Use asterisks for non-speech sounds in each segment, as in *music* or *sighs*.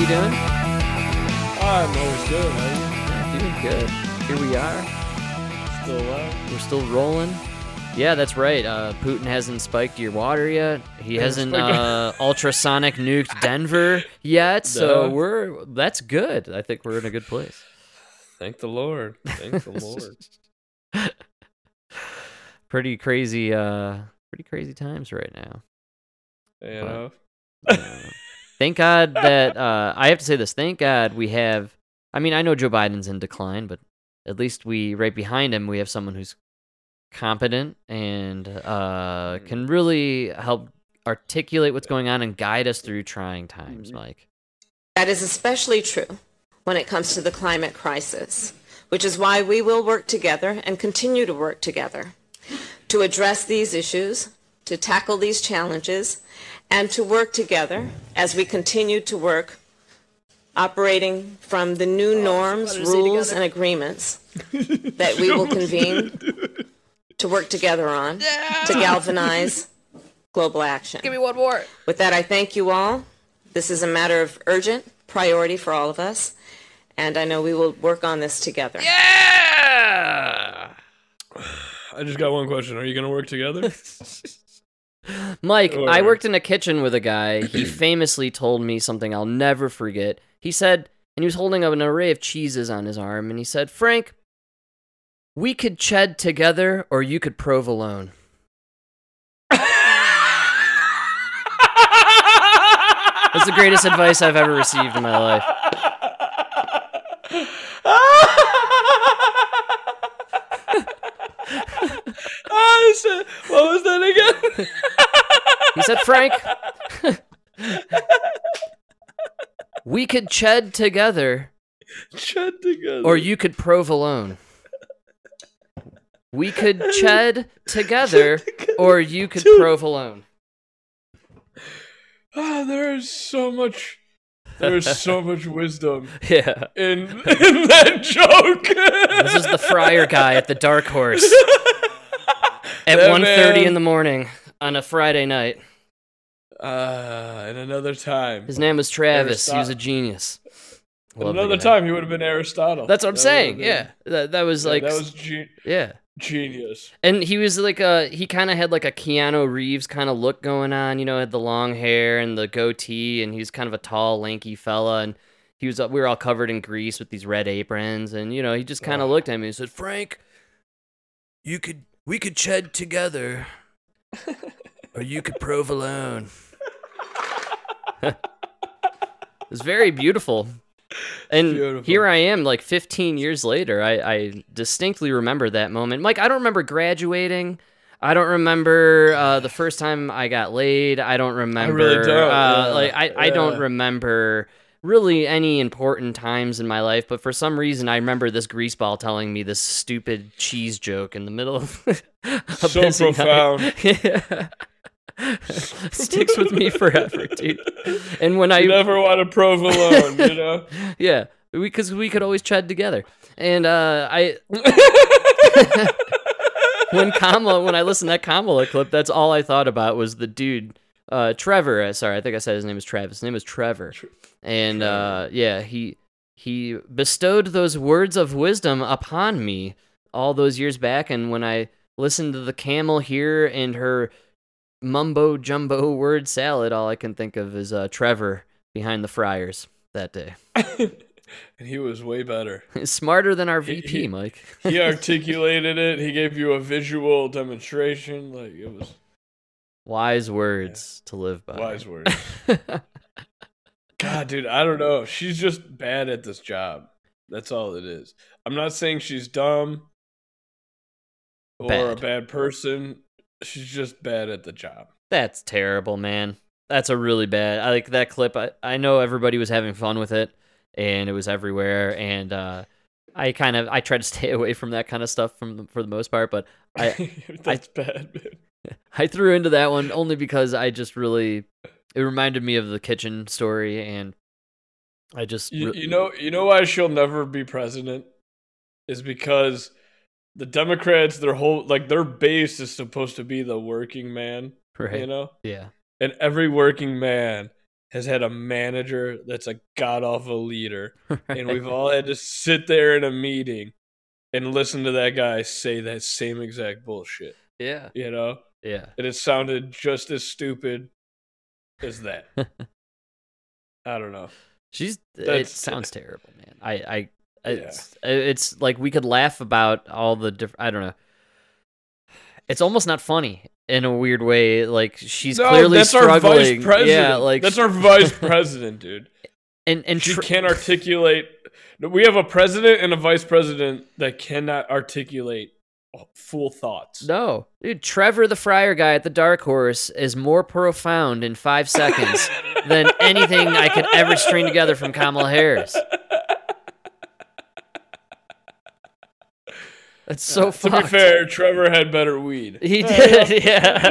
stuff. Mike, how you doing? I'm always good. How Doing good. Here we are. Still alive? We're still rolling. Yeah, that's right. Uh, Putin hasn't spiked your water yet. He hasn't uh, *laughs* ultrasonic nuked Denver yet. So No. we're that's good. I think we're in a good place. Thank the Lord. Thank the Lord. *laughs* pretty crazy. Uh, pretty crazy times right now. You But- *laughs* thank God that uh, I have to say this. Thank God we have. I mean, I know Joe Biden's in decline, but at least we right behind him we have someone who's competent and uh, can really help articulate what's going on and guide us through trying times. Mike. That is especially true when it comes to the climate crisis, which is why we will work together and continue to work together to address these issues, to tackle these challenges, and to work together as we continue to work operating from the new oh, norms, rules, and agreements that we will *laughs* convene to work together on to galvanize global action. Give me one more. With that, I thank you all. This is a matter of urgent priority for all of us, and I know we will work on this together. Yeah. *sighs* I just got one question. Are you going to work together? *laughs* Mike, I worked in a kitchen with a guy. He *clears throat* famously told me something I'll never forget. He said, and he was holding up an array of cheeses on his arm, and he said, Frank, we could ched together or you could provolone. That's the greatest advice I've ever received in my life. oh, *laughs* shit. What was that again? *laughs* He said, Frank, we could ched together Chet together. or you could provolone. We could ched together or you could Dude. provolone. Ah, there is so much. There is so *laughs* much wisdom Yeah. in in that joke. This is the fryer guy at the Dark Horse *laughs* at That 1.30 in the morning on a Friday night. Ah, in another time. His name was Travis. He was a genius. Love another time, he would have been Aristotle. That's what I'm That saying. Yeah. That, that was yeah, like that was ge- yeah. genius. And he was like a he kind of had like a Keanu Reeves kind of look going on, you know, had the long hair and the goatee and he was kind of a tall, lanky fella and he was we were all covered in grease with these red aprons and you know, he just kind of looked at me and said, "Frank, you could we could ched together or you could provolone." *laughs* it was very beautiful. And Beautiful. here I am, like 15 years later. I, I distinctly remember that moment. Mike, I don't remember graduating. I don't remember uh, the first time I got laid. I don't remember. I really don't, Uh, yeah, Like I, I don't remember really any important times in my life. But for some reason, I remember this greaseball telling me this stupid cheese joke in the middle of *laughs* a So busy profound. Yeah. *laughs* Sticks with me forever, dude. And when *laughs* I You never want a provolone, you know. yeah, because we, could always chat together. And uh, I when Kamala when I listened to that Kamala clip, that's all I thought about was the dude uh, Trevor. Uh, sorry, I think I said his name is Travis. His name is Trevor. And uh, yeah, he he bestowed those words of wisdom upon me all those years back. And when I listened to the camel here and her mumbo jumbo *laughs* word salad, all I can think of is uh, Trevor behind the fryers that day. *laughs* and he was way better. *laughs* Smarter than our He- VP, he- Mike. He articulated it. He gave you a visual demonstration. Like it was Wise words to live by. wise *laughs* words. God, dude, I don't know. She's just bad at this job. That's all it is. I'm not saying she's dumb or a Bad. bad person. She's just bad at the job. That's terrible, man. That's a really bad. I like that clip. I, I know everybody was having fun with it, and it was everywhere. And uh, I kind of I try to stay *laughs* away from that kind of stuff from the, for the most part. But I *laughs* That's bad, man. *laughs* I threw into that one only because I just really it reminded me of the kitchen story, and I just You, re- you know, you know why she'll never be president? Is because the Democrats, their whole like their base is supposed to be the working man. right. You know, yeah. And every working man has had a manager that's a god awful leader, *laughs* and we've all had to sit there in a meeting and listen to that guy say that same exact bullshit. yeah, You know, yeah. and it sounded just as stupid as that. *laughs* I don't know. She's. it That's- sounds terrible, man. I. I. It's, it's like we could laugh about all the different. I don't know. It's almost not funny in a weird way. Like she's No, clearly that's struggling. our vice president. Yeah, like that's our vice *laughs* president, dude. and and she tr- can't *laughs* articulate. We have a president and a vice president that cannot articulate full thoughts. No, dude, Trevor the Fryer guy at the Dark Horse is more profound in five seconds *laughs* than anything I could ever string together from Kamala Harris. That's so funny. to be fair, Trevor had better weed. he did, *laughs* yeah.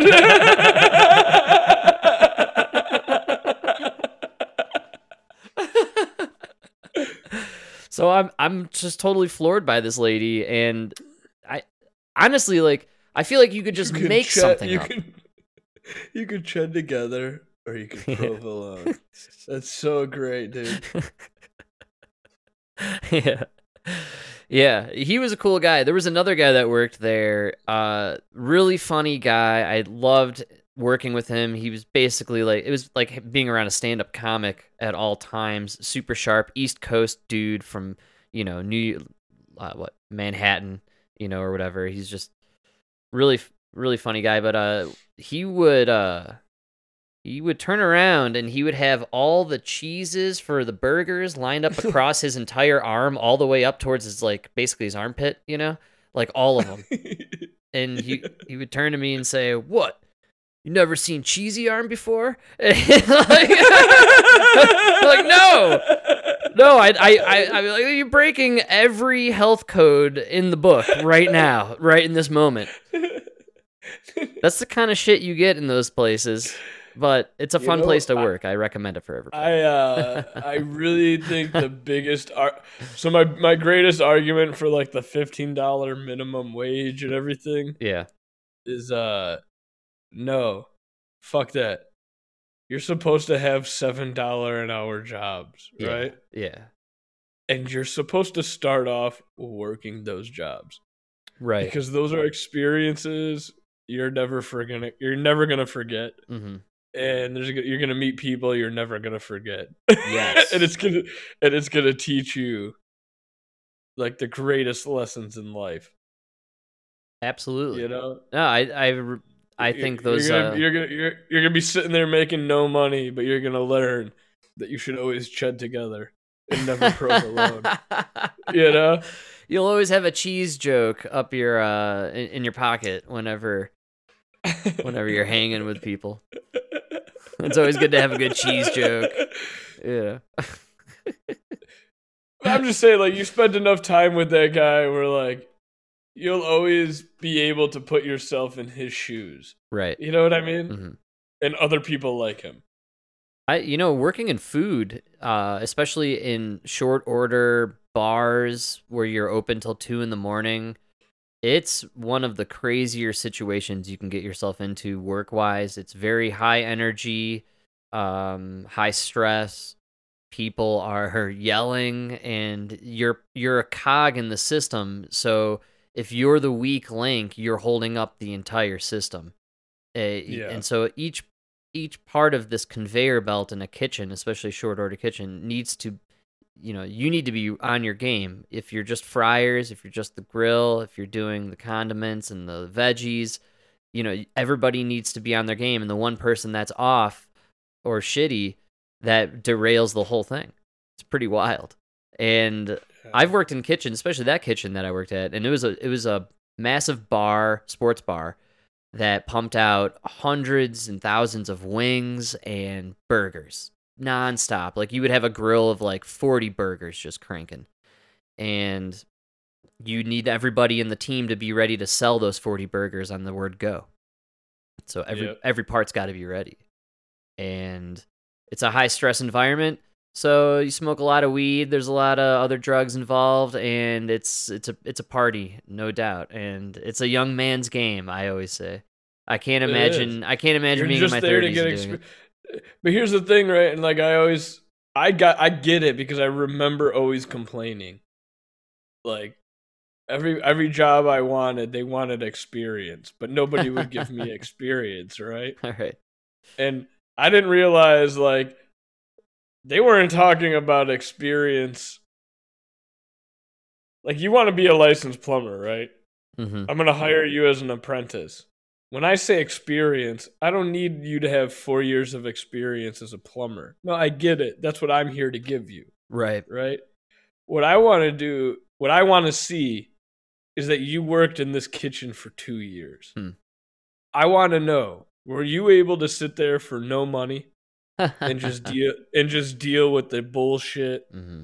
*laughs* so I'm I'm just totally floored by this lady, and honestly like I feel like you could just You make chat- something you up. Can, *laughs* you could chat together, or you can prove alone. That's so great, dude. *laughs* yeah. Yeah, he was a cool guy. There was another guy that worked there. Uh really funny guy. I loved working with him. He was basically like it was like being around a stand-up comic at all times. Super sharp East Coast dude from, you know, New uh, what, Manhattan, you know, or whatever. He's just really really funny guy, but uh he would uh he would turn around and he would have all the cheeses for the burgers lined up *laughs* across his entire arm all the way up towards his like basically his armpit you know? Like all of them *laughs* and he he would turn to me and say what? You never seen cheesy arm before? *laughs* Like, like no no I, I i i like you're breaking every health code in the book right now right in this moment that's the kind of shit you get in those places but it's a You fun know, place to I- work. I, recommend it for everybody. I uh *laughs* I really think the biggest ar- so my my greatest argument for like the fifteen dollar minimum wage and everything yeah, is uh no fuck that you're supposed to have seven dollar an hour jobs right Yeah, and you're supposed to start off working those jobs right. because those are experiences you're never forgonna you're never gonna forget hmm and there's you're gonna meet people you're never gonna forget. Yes. *laughs* and it's gonna and it's gonna teach you like the greatest lessons in life. Absolutely. You know, No, I, I, I think those. You're gonna, uh, you're gonna you're, you're gonna be sitting there making no money, but you're gonna learn that you should always chud together and never prove alone. *laughs* You know, You'll always have a cheese joke up your uh in, in your pocket whenever whenever you're hanging with people. It's always good to have a good cheese joke. Yeah. I'm just saying, like you spent enough time with that guy, we're like you'll always be able to put yourself in his shoes. Right. You know what I mean? hmm And other people like him. I you know working in food, uh, especially in short order bars where you're open till two in the morning, it's one of the crazier situations you can get yourself into work wise. It's very high energy, um, high stress. People are *laughs* yelling, and you're you're a cog in the system. So if you're the weak link, you're holding up the entire system. Uh, Yeah. And so each each part of this conveyor belt in a kitchen, especially short order kitchen, needs to, you know, you need to be on your game. If you're just fryers, if you're just the grill, if you're doing the condiments and the veggies, you know, everybody needs to be on their game. And the one person that's off or shitty, that derails the whole thing. It's pretty wild. And I've worked in kitchens, especially that kitchen that I worked at, and it was a it was a massive bar, sports bar, that pumped out hundreds and thousands of wings and burgers nonstop. Like you would have a grill of like forty burgers just cranking, and you need everybody in the team to be ready to sell those forty burgers on the word go. So every Yep. every part's got to be ready, and it's a high stress environment. So you smoke a lot of weed. There's a lot of other drugs involved, and it's it's a it's a party, no doubt. And it's a young man's game. I always say. I can't imagine. I can't imagine You're being just in my there to thirties get doing exp- it. but here's the thing, right? And like I always, I got, I get it because I remember always complaining. Like every every job I wanted, they wanted experience, but nobody would give me *laughs* experience, right? All right. And I didn't realize like they weren't talking about experience. Like you want to be a licensed plumber, right? Mm-hmm. I'm going to hire you as an apprentice. When I say experience, I don't need you to have 4 years of experience as a plumber. No, I get it. That's what I'm here to give you, Right. right? What I want to do, what I want to see is that you worked in this kitchen for 2 years. Hmm. I want to know, were you able to sit there for no money? And just deal and just deal with the bullshit *laughs* hmm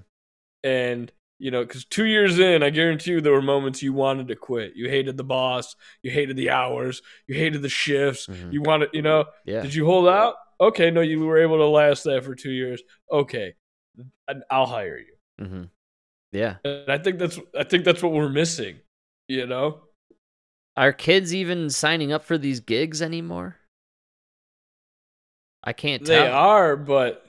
and you know because two years in i guarantee you there were moments you wanted to quit you hated the boss you hated the hours you hated the shifts Mhm. you wanted you know Yeah. did you hold out okay no you were able to last that for two years okay i'll hire you Mm-hmm. Yeah. and i think that's i think that's what we're missing you know Are kids even signing up for these gigs anymore? I can't tell. they are but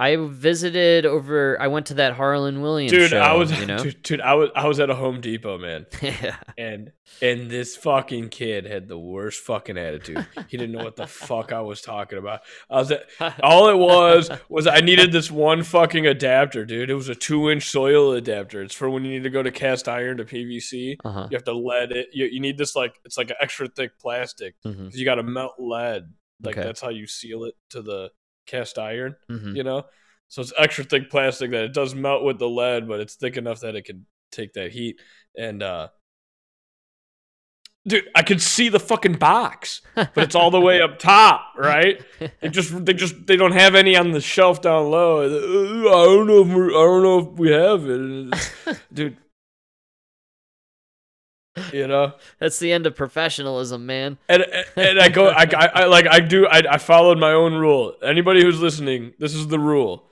I visited over. I went to that Harland Williams dude show. i was you *laughs* know. dude, dude i was i was at a home depot man *laughs* yeah. and and this fucking kid had the worst fucking attitude. He didn't know what the *laughs* fuck I was talking about. I was at, all it was was I needed this one fucking adapter, dude. It was a two inch soil adapter. It's for when you need to go to cast iron to PVC. Uh huh. You have to lead it. You, you need this like it's like an extra thick plastic because you got to melt lead. Like Okay. that's how you seal it to the cast iron. hmm You know, so it's extra thick plastic that it does melt with the lead, but it's thick enough that it can take that heat. And uh dude, I could see the fucking box, but it's all the way up top, right? *laughs* They just they just they don't have any on the shelf down low. Uh, I don't know if we're, I don't know if we have it, *laughs* dude. You know, That's the end of professionalism, man. and and I go, I, I, like, I do, I, I followed my own rule. Anybody who's listening, this is the rule: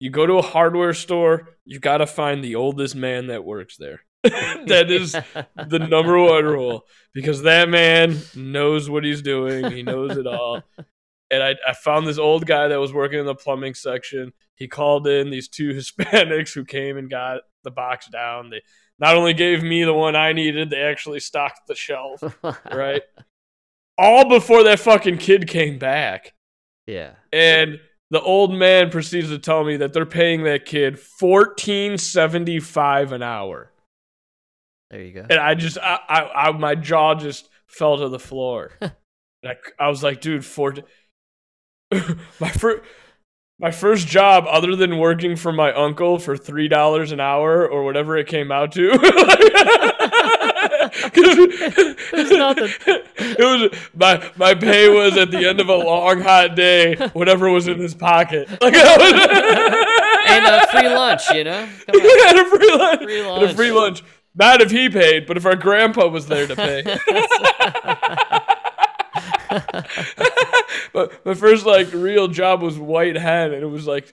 you go to a hardware store, you got to find the oldest man that works there. *laughs* that is the number one rule because that man knows what he's doing. He knows it all. And I, I found this old guy that was working in the plumbing section. He called in these two *laughs* Hispanics who came and got the box down. They not only gave me the one I needed, they actually stocked the shelf, right? *laughs* all before that fucking kid came back. *laughs* Yeah. And the old man proceeds to tell me that they're paying that kid fourteen seventy five an hour. There you go. and I just, I, I, I my jaw just fell to the floor. *laughs* and I, I was like, dude, for my first, my first job, other than working for my uncle for three dollars an hour or whatever it came out to. *laughs* There's nothing. It was my my pay was at the end of a long hot day, whatever was in his pocket. *laughs* Like, *laughs* and a free lunch, you know. Come on. and a free lunch. Free And a free lunch. lunch. Not if he paid, but if our grandpa was there to pay. *laughs* but my first like real job was White Hen, and it was like,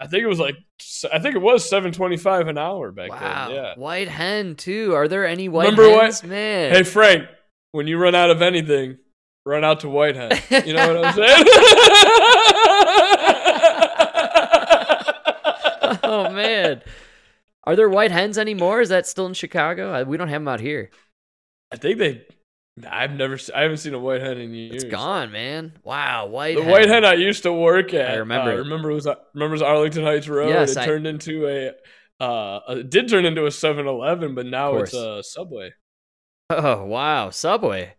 I think it was like, I think it was seven twenty five an hour back Wow. then. Yeah. White hen too. Are there any white Remember what- hens, man? Hey Frank, when you run out of anything, run out to White Hen. You know what I'm *laughs* saying? *laughs* oh man. Are there white hens anymore? Is that still in Chicago? We don't have them out here. I think they. I've never. I haven't seen a white hen in years. It's gone, man. Wow, white The hen. white hen I used to work at. I remember Uh, it. remember it was remember it was Arlington Heights Road. Yes, it I- turned into a. Uh, it did turn into a 7-Eleven, but now it's a Subway. Oh wow, Subway.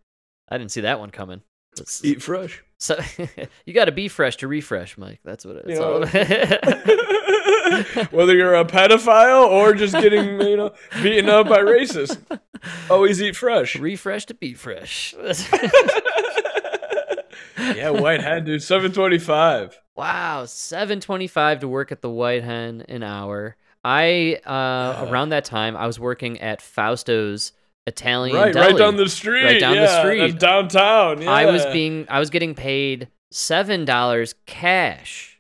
I didn't see that one coming. It's- Eat fresh. So *laughs* you got to be fresh to refresh, Mike. That's what it's all about. *laughs* *laughs* *laughs* Whether you're a pedophile or just getting you know beaten up by racists, always eat fresh. refresh to be fresh. *laughs* yeah, white hen, dude. Seven twenty-five. wow, seven twenty-five to work at the White Hen an hour. I uh, Yeah. around that time I was working at Fausto's Italian Right, deli. right down the street. Right down the street. downtown. Yeah. I was being I was getting paid seven dollars cash.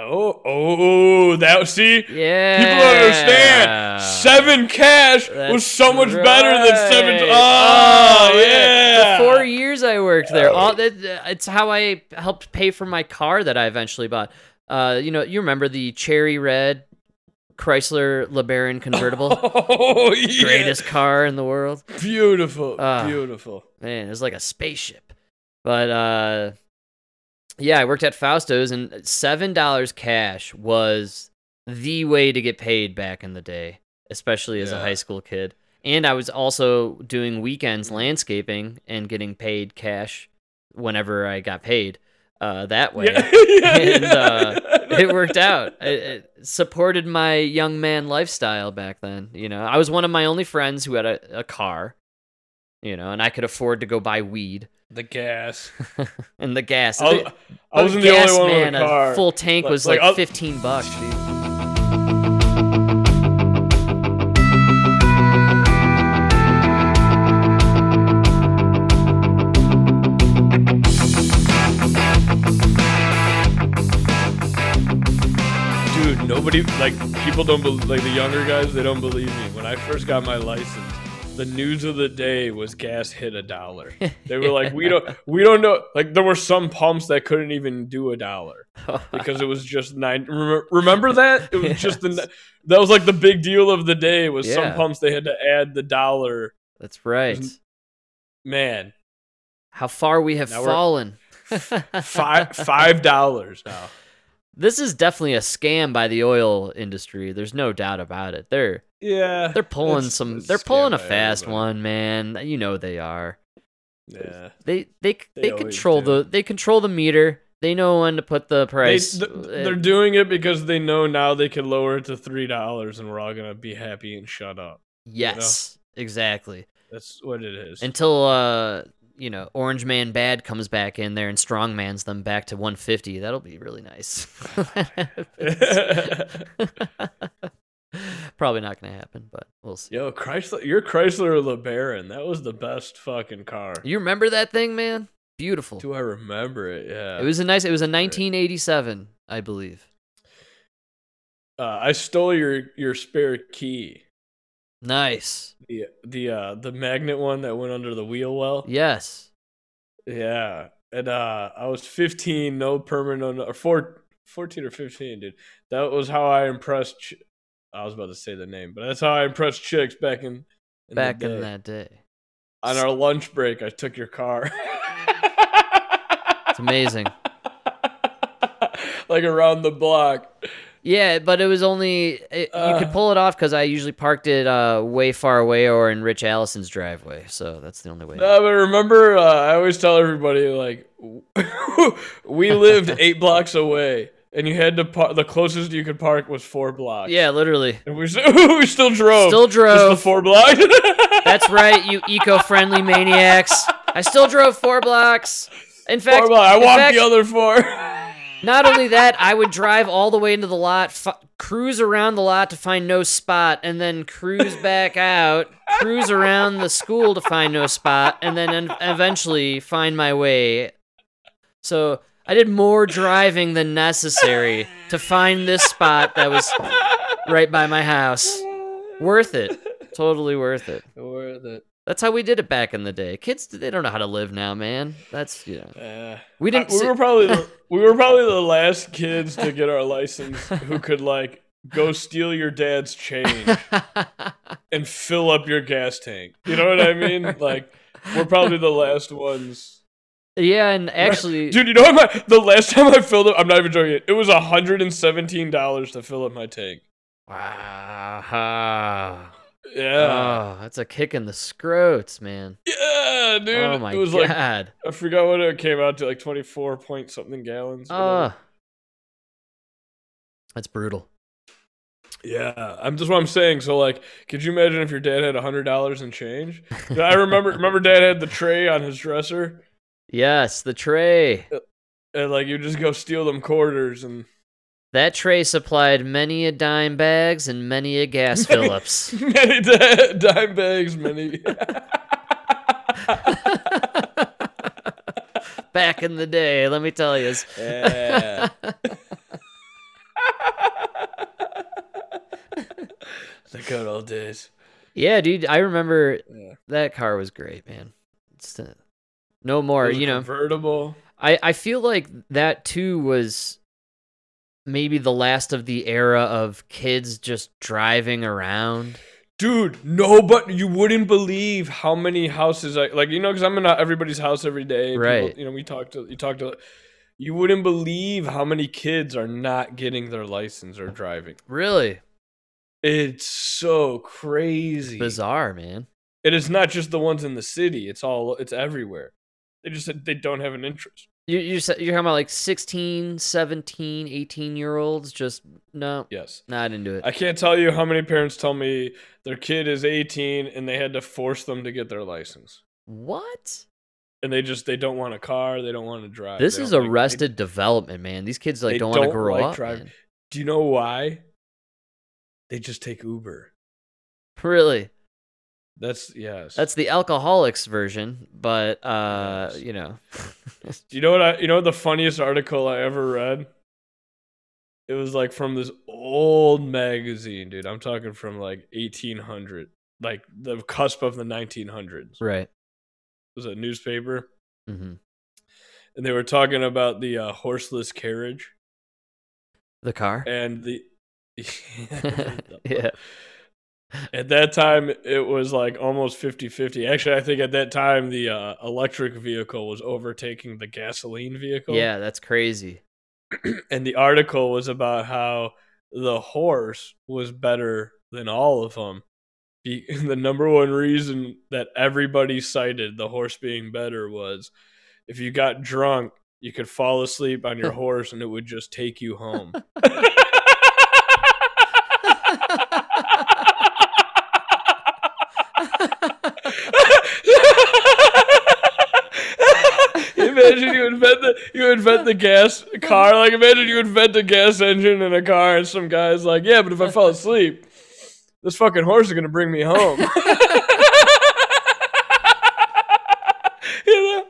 Oh, oh, that see, Yeah. people don't understand. Seven cash was so much better than seven. right. Oh, Oh, yeah. The four years I worked there, all that, it's how I helped pay for my car that I eventually bought. Uh, you know, you remember the cherry red Chrysler LeBaron convertible, *laughs* Oh, yeah. greatest car in the world. Beautiful, Ah. beautiful. Man, it was like a spaceship. But uh, yeah, I worked at Fausto's, and seven dollars cash was the way to get paid back in the day, especially as a high school kid. And I was also doing weekends landscaping and getting paid cash whenever I got paid uh, that way. Yeah, *laughs* *laughs* yeah, and yeah. uh, it worked out. It, it supported my young man lifestyle back then. You know, I was one of my only friends who had a, a car. You know, and I could afford to go buy weed The gas. *laughs* and the gas. I was, The- I wasn't the gas, only one man, with a car. full tank Like- was like, like, uh, fifteen bucks, dude. Nobody like people don't bel like the younger guys. They don't believe me. When I first got my license, the news of the day was gas hit a dollar. *laughs* They were like, we don't, we don't know. Like there were some pumps that couldn't even do a dollar *laughs* because it was just nine. Remember, remember that? It was just the *laughs* that was like the big deal of the day. Was some pumps they had to add the dollar. That's right. Man, How far we have Now fallen. five five dollars now. This is definitely a scam by the oil industry. There's no doubt about it. They're Yeah, they're pulling it's- some. it's They're pulling a fast everybody. one, man. You know they are. Yeah. They they They they, control do. the they control the meter. They know when to put the price. th- Uh, they're doing it because they know now they can lower it to three dollars, and we're all gonna be happy and shut up. yes, exactly. That's what it is. Until uh, you know, Orange Man Bad comes back in there and strongmans them back to 150. That'll be really nice. *laughs* *laughs* *laughs* *laughs* Probably not gonna happen, but we'll see. Yo, Chrysler, your Chrysler LeBaron, that was the best fucking car. You remember that thing, man? Beautiful. Do I remember it? Yeah. It was a nice. It was a 1987, I believe. Uh, I stole your your spare key. Nice. The the uh the magnet one that went under the wheel well. Yes. Yeah. And uh I was 15, no permanent or four, 14 or 15, dude. That was how I impressed I was about to say the name, but that's how I impressed chicks back in, in Back in that day. On our lunch break, I took your car. It's amazing. *laughs* like around the block. Yeah, but it was only it, you Uh. could pull it off because I usually parked it uh, way far away or in Rich Allison's driveway. So that's the only way. No, but remember, uh, I always tell everybody like *laughs* we lived eight blocks away, and you had to par- the closest you could park was four blocks. yeah, literally. and we still, *laughs* we still drove. Still just the drove. four blocks. *laughs* That's right, you eco-friendly maniacs. I still drove four blocks. In fact, four blocks. I walked fact, the other four. Not only that, I would drive all the way into the lot, f- cruise around the lot to find no spot, and then cruise back out, cruise around the school to find no spot, and then en- eventually find my way. So I did more driving than necessary to find this spot that was right by my house. Worth it. Totally worth it. Worth it. That's how we did it back in the day. Kids, they don't know how to live now, man. That's, you know. Yeah. We didn't Uh, we were probably the, we were probably the last kids to get our license who *laughs* could like go steal your dad's change *laughs* and fill up your gas tank. You know what I mean? Like we're probably the last ones. Yeah, and actually. Dude, you know what my the last time I filled up I'm not even joking. It was $117 to fill up my tank. Wow. Yeah. Oh, that's a kick in the scrotes, man. yeah, dude. oh my it was like god. I forgot what it came out to like 24 point something gallons. whatever. Oh. That's brutal. Yeah, I'm just what I'm saying. So, like, could you imagine if your dad had a hundred dollars in change? *laughs* I remember, remember, dad had the tray on his dresser, Yes, the tray. Uh, and like you just go steal them quarters and that tray supplied many a dime bags and many a gas *laughs* Phillips. *laughs* many dime bags, many. *laughs* Back in the day, let me tell you. Yeah. the good old days. Yeah, dude, I remember yeah. that car was great, man. It's, uh, no more, you know. convertible. I I feel like that too was maybe the last of the era of kids just driving around. Dude, no, but you wouldn't believe how many houses I like. You know, because I'm in everybody's house every day. people- Right. you know, we talk to you talk to. You wouldn't believe how many kids are not getting their license or driving. Really It's so crazy. bizarre, man. It is not just the ones in the city. It's all. It's everywhere. They just said they don't have an interest. You you said you're talking about like 16, 17, 18 year olds just no, Yes. not into it. I can't tell you how many parents tell me their kid is 18 and they had to force them to get their license. what? And they just they don't want a car, they don't want to drive. This is don't they- arrested development, man. These kids like they don't want to don't grow like up. man. Do you know why? They just take Uber. Really? That's yes. That's the alcoholics version, but uh, Yes. you know. *laughs* Do you know what I you know the funniest article I ever read? It was like from this old magazine, dude. I'm talking from like 1800, like the cusp of the 1900s. Right. It was a newspaper, hmm and they were talking about the uh, horseless carriage The car. and the. *laughs* yeah. *laughs* At that time, it was like almost 50 50. Actually, I think at that time, the uh, electric vehicle was overtaking the gasoline vehicle. Yeah, that's crazy. *clears throat* and the article was about how the horse was better than all of them. Be- *laughs* the number one reason that everybody cited the horse being better was if you got drunk, you could fall asleep on your *laughs* horse and it would just take you home. *laughs* imagine you invent the you invent the gas car. Like imagine you invent a gas engine in a car, and some guy's like, "Yeah, but if I fall asleep, this fucking horse is gonna bring me home." *laughs* *laughs* you know?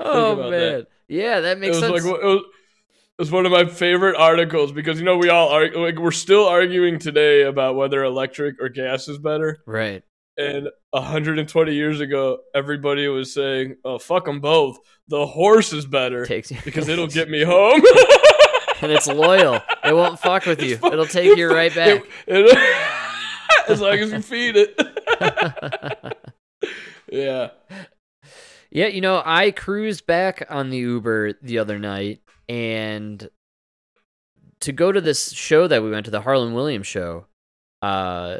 oh man. that. Yeah, that makes sense. like it was, it was one of my favorite articles because you know we all are like we're still arguing today about whether electric or gas is better. right. And 120 years ago, everybody was saying, "Oh, fuck them both. The horse is better Takes because it'll get me home." *laughs* and it's loyal. It won't fuck with you. It'll take you *laughs* right back. It- it- *laughs* as long as you feed it. yeah. Yeah, you know, I cruised back on the Uber the other night and to go to this show that we went to, the Harland Williams show, uh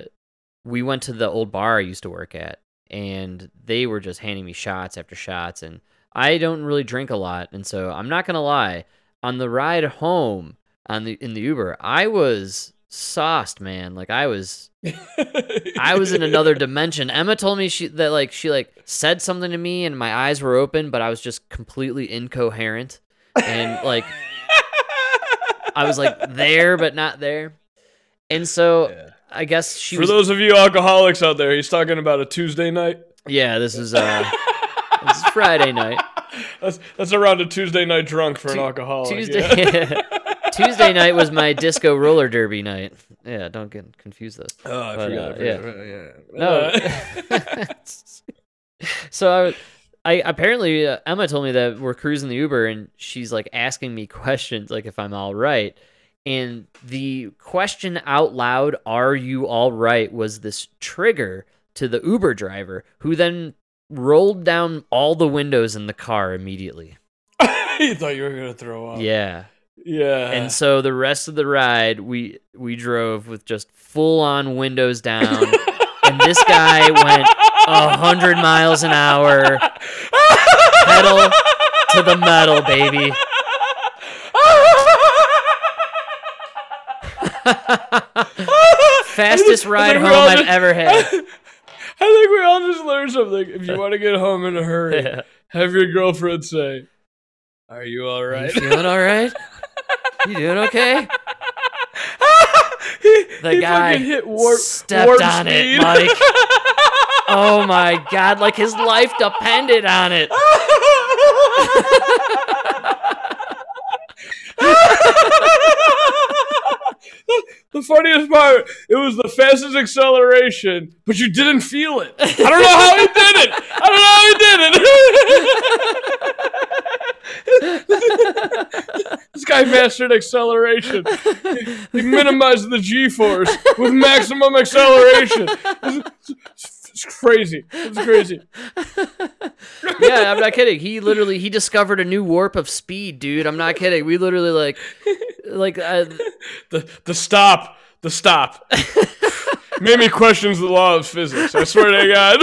we went to the old bar I used to work at and they were just handing me shots after shots and I don't really drink a lot and so I'm not going to lie, on the ride home on the in the Uber, I was sauced, man. Like I was *laughs* I was in another dimension. Emma told me she that like she like said something to me and my eyes were open, but I was just completely incoherent. And like I was like there but not there. And so *laughs* Yeah. I guess she For was those of you alcoholics out there, he's talking about a Tuesday night. Yeah, this is uh this is Friday night. *laughs* That's that's around a Tuesday night drunk for an alcoholic. Tuesday yeah. *laughs* Tuesday night was my disco roller derby night. Yeah, don't get confused those. Oh, I But, forgot. uh, I yeah. forgot, yeah. No. *laughs* so I, was- I apparently uh, Emma told me that we're cruising the Uber and she's like asking me questions like if I'm all right. And the question out loud, "Are you all right?" was this trigger to the Uber driver, who then rolled down all the windows in the car immediately. *laughs* you thought you were gonna throw up. Yeah. Yeah. And so the rest of the ride, we we drove with just full on windows down, *laughs* and this guy went a hundred miles an hour, *laughs* pedal to the metal, baby. *laughs* Fastest ride I think we home I've just- ever *laughs* had. I think we all just learned something. If you *laughs* want to get home in a hurry, Yeah. have your girlfriend say, "Are you all You right?" feeling all right? You doing okay? he, The he guy hit warp, stepped warp on it. Mike. Oh my god, like his life depended on it. Funniest part. It was the fastest acceleration, but you didn't feel it. I don't know how he did it. I don't know how he did it. *laughs* this guy mastered acceleration. He minimized the G-force with maximum acceleration. It's, it's crazy. It's crazy. yeah, I'm not kidding. He literally he discovered a new warp of speed, dude. I'm not kidding. We literally like like uh, The the stop. The stop. *laughs* Made me question the law of physics. I swear to God.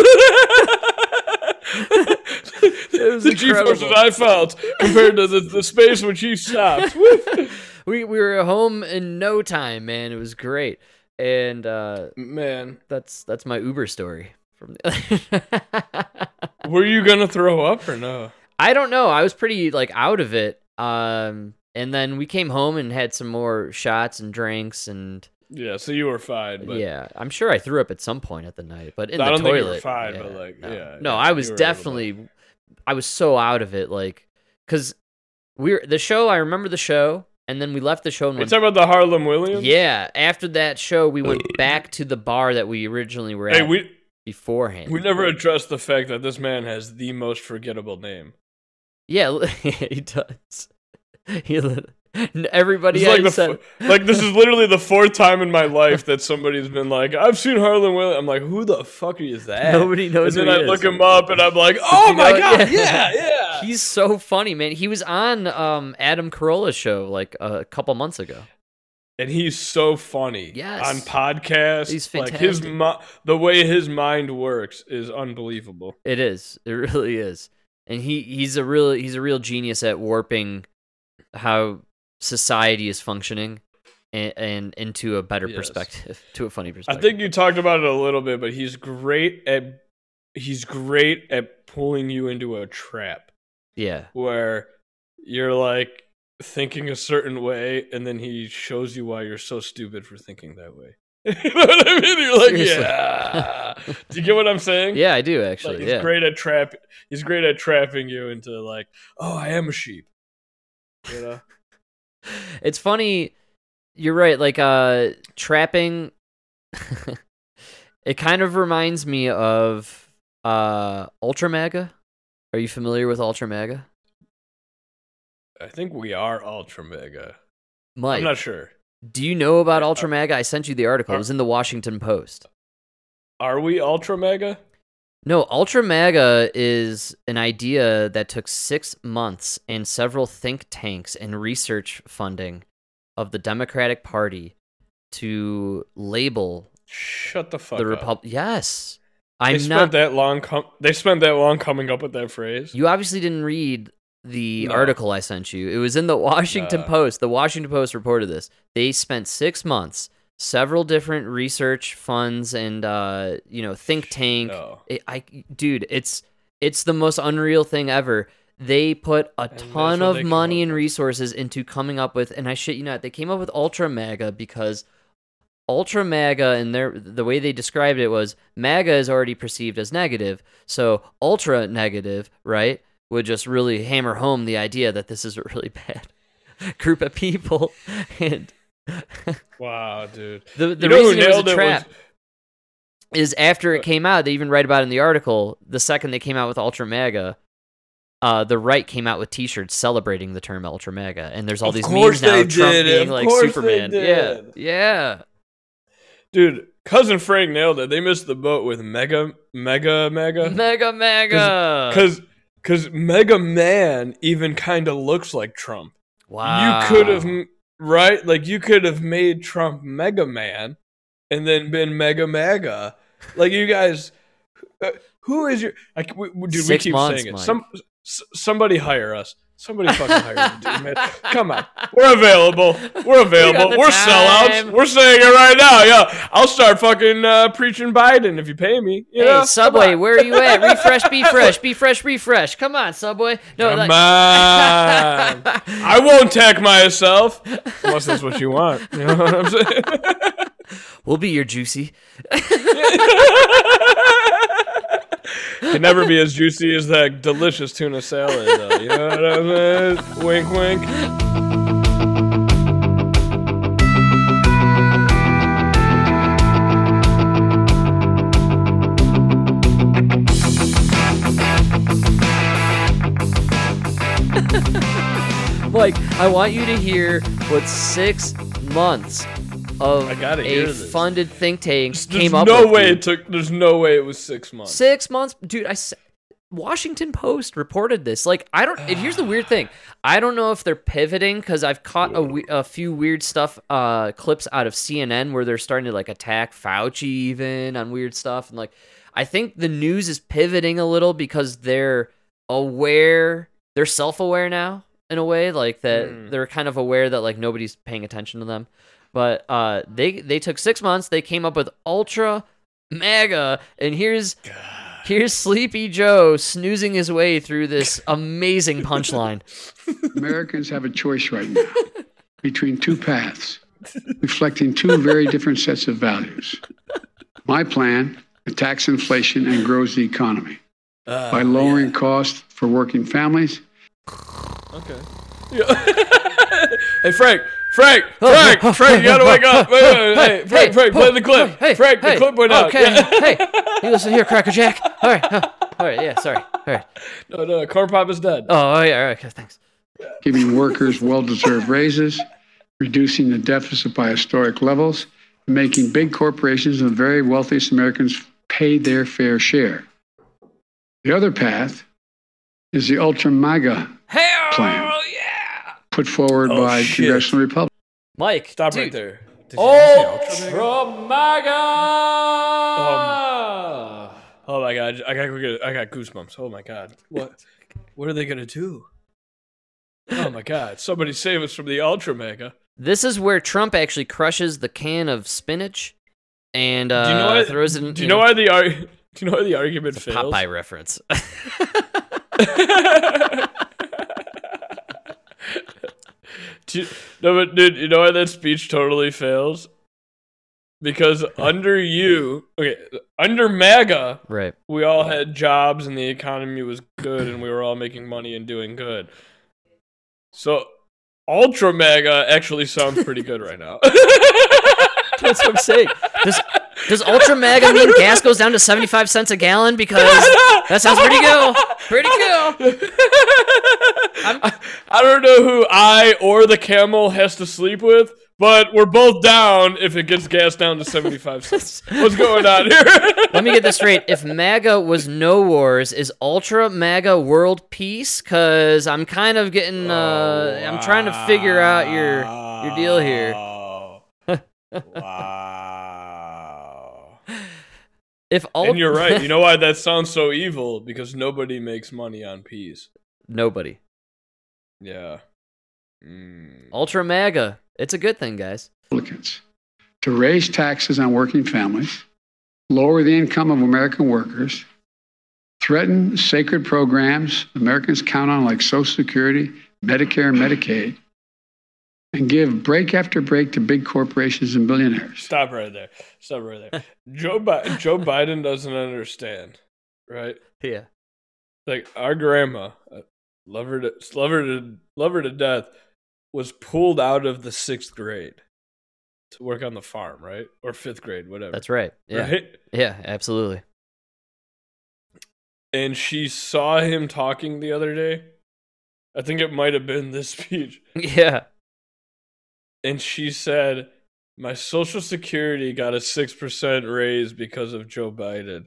it was *laughs* the G forces. I felt compared to the, the space when she stopped. *laughs* we we were home in no time, man. It was great. And uh Man, that's that's my Uber story from the were you gonna throw up or no? I don't know. I was pretty like out of it. Um and then we came home and had some more shots and drinks and Yeah, so you were fine, but yeah, I'm sure I threw up at some point at the night, but in I the toilet. you were fine, yeah, but, like, no. yeah, no, I was to- definitely, I was so out of it, like, cause we are the show. I remember the show, and then we left the show and went. talking about the Harland Williams? Yeah, after that show, we went *clears throat* back to the bar that we originally were at we beforehand. we never addressed the fact that this man has the most forgettable name. Yeah, *laughs* he does. *laughs* He everybody like the said, like this is literally the fourth time in my life that somebody's been like, "I've seen Harland Williams." I'm like, "Who the fuck is that?" nobody knows. and then he I look him up, and I'm like, "Oh my know- god, yeah. yeah, *laughs* yeah." He's so funny, man. He was on um, Adam Carolla's show like a couple months ago. and he's so funny. Yes. on podcasts, He's like his fantastic. mi- the way his mind works is unbelievable. It is. It *laughs* really is. And he he's a real he's a real genius at warping how society is functioning and, and into a better Yes. perspective, *laughs* to a funny perspective. I think you talked about it a little bit, but he's great at he's great at pulling you into a trap yeah. where you're like thinking a certain way, and then he shows you why you're so stupid for thinking that way. *laughs* you know what I mean? You're like, Seriously. yeah. *laughs* Do you get what I'm saying? Yeah, I do Like, actually. he's yeah. great at trap. He's great at trapping you into like, oh, I am a sheep. You know? *laughs* It's funny. You're right. Like uh trapping *laughs* it kind of reminds me of uh Ultra MAGA. Are you familiar with Ultra MAGA? I think we are ultra MAGA. Mike, I'm not sure. do you know about Ultra MAGA? I sent you the article. It was in the Washington Post. Are we ultra MAGA? No, Ultra MAGA is an idea that took six months and several think tanks and research funding of the Democratic Party to label Shut the fuck the up. Republic. Yes, I'm they spent not. that long. Com- they spent that long coming up with that phrase. You obviously didn't read the No. article I sent you. It was in the Washington Nah. Post. The Washington Post reported this. They spent six months, several different research funds, and uh, you know, think tank. No. It, I, dude, it's it's the most unreal thing ever. They put a And ton of money and resources into coming up with, and I shit you not, they came up with Ultra MAGA because Ultra MAGA and their the way they described it was Maga is already perceived as negative, so Ultra Negative, right, would just really hammer home the idea that this is a *laughs* really bad *laughs* group of people, *laughs* and *laughs* Wow, dude. the the You reason it was a it was- trap is after it came out, they even write about it in the article. The second they came out with Ultra MAGA, uh, the right came out with T-shirts celebrating the term Ultra MAGA, and there's all Of these memes now of Trump being of like Superman. Yeah, yeah. Dude, cousin Frank nailed it. They missed the boat with Mega, Mega, Mega. Mega Mega. Because because Mega Man even kind of looks like Trump. wow, You could have right, like you could have made Trump Mega Man, and then been Mega Mega. Like you guys, uh, who is your? Like, we, we- dude, Six we keep months, saying it. Mike. Some somebody hire us. Somebody fucking hire us, dude, man. Come on, we're available. We're available. We are sellouts. We're saying it right now. Yeah, I'll start fucking uh, preaching Biden if you pay me. You? Hey Come Subway, where are you at? *laughs* Refresh, be fresh, be fresh, refresh. Come on, Subway. No, Come like, on. *laughs* I won't tech myself unless that's what you want. You know what I'm saying? *laughs* we'll be your juicy. Can never be as juicy as that delicious tuna salad, though. You know what I mean? Wink, wink. *laughs* like I want you to hear what six months of a funded think tank There's came up no with. way it took. There's no way it was six months. Six months, dude. I Washington Post reported this. Like, I don't. and here's the weird thing. I don't know if they're pivoting because I've caught a, a few weird stuff, uh, clips out of CNN where they're starting to like attack Fauci even on weird stuff, and like, I think the news is pivoting a little because they're aware, they're self-aware now in a way, like that Hmm. they're kind of aware that like nobody's paying attention to them. But uh, they they took six months. They came up with ultra MAGA, and here's here's Sleepy Joe snoozing his way through this amazing punchline. *laughs* Americans have a choice right now *laughs* between two paths, reflecting two very different sets of values. My plan attacks inflation and grows the economy Uh, by lowering costs for working families Okay. Yeah. *laughs* hey Frank, Frank, Frank, Frank, you gotta wake up. Wait, wait, wait, Hey, Frank, Frank, play the clip. Hey, Frank, the clip went out. Okay, Yeah. *laughs* hey, you listen here, Cracker Jack. All right, huh, all right, yeah, sorry. All right. No, no, Corn Pop is dead. Oh, yeah, all right, okay, thanks. giving workers well deserved raises, reducing the deficit by historic levels, and making big corporations and the very wealthiest Americans pay their fair share. The other path is the ultra MAGA Hell Plan. yeah! put forward Oh, by shit. congressional Republicans. Mike, Stop dude, right there. Did you Ultra Ultra MAGA! Oh my god, I got go I got goosebumps. Oh my god, what what are they gonna do? Oh my god, somebody save us from the Ultra MAGA. This is where Trump actually crushes the can of spinach and uh, Do you know why? throws it in. do you know why the ar- *laughs* Do you know why the argument It's fails? Popeye reference. *laughs* *laughs* You- no, but dude, you know why that speech totally fails? Because under you, okay, under MAGA, right. we all had jobs and the economy was good and we were all making money and doing good. So, Ultra MAGA actually sounds pretty good right now. That's what I'm saying. Does does Ultra MAGA *laughs* mean gas goes down to 75 cents a gallon? Because that sounds pretty cool. Pretty cool. *laughs* I, I don't know who I or the camel has to sleep with, but we're both down if it gets gas down to 75 cents. *laughs* What's going on here? Let me get this straight. If MAGA was no wars, is Ultra MAGA world peace? Because I'm kind of getting, uh, I'm trying to figure out your your deal here. wow. If Ultra, And you're right. You know *laughs* why that sounds so evil? Because nobody makes money on peace. nobody. Yeah. Mm. Ultra MAGA. It's a good thing, guys. to raise taxes on working families, lower the income of American workers, threaten sacred programs Americans count on like Social Security, Medicare, and Medicaid, and give break after break to big corporations and billionaires. Stop right there. Stop right there. Joe Bi- Joe Biden doesn't understand, right? Yeah. Like our grandma, uh, love her to love her to love her to death, was pulled out of the sixth grade to work on the farm, right? Or fifth grade, whatever. That's right. Yeah. Right? Yeah, absolutely. And she saw him talking the other day. I think it might have been this speech. *laughs* Yeah. And she said, "My Social Security got a six percent raise because of Joe Biden,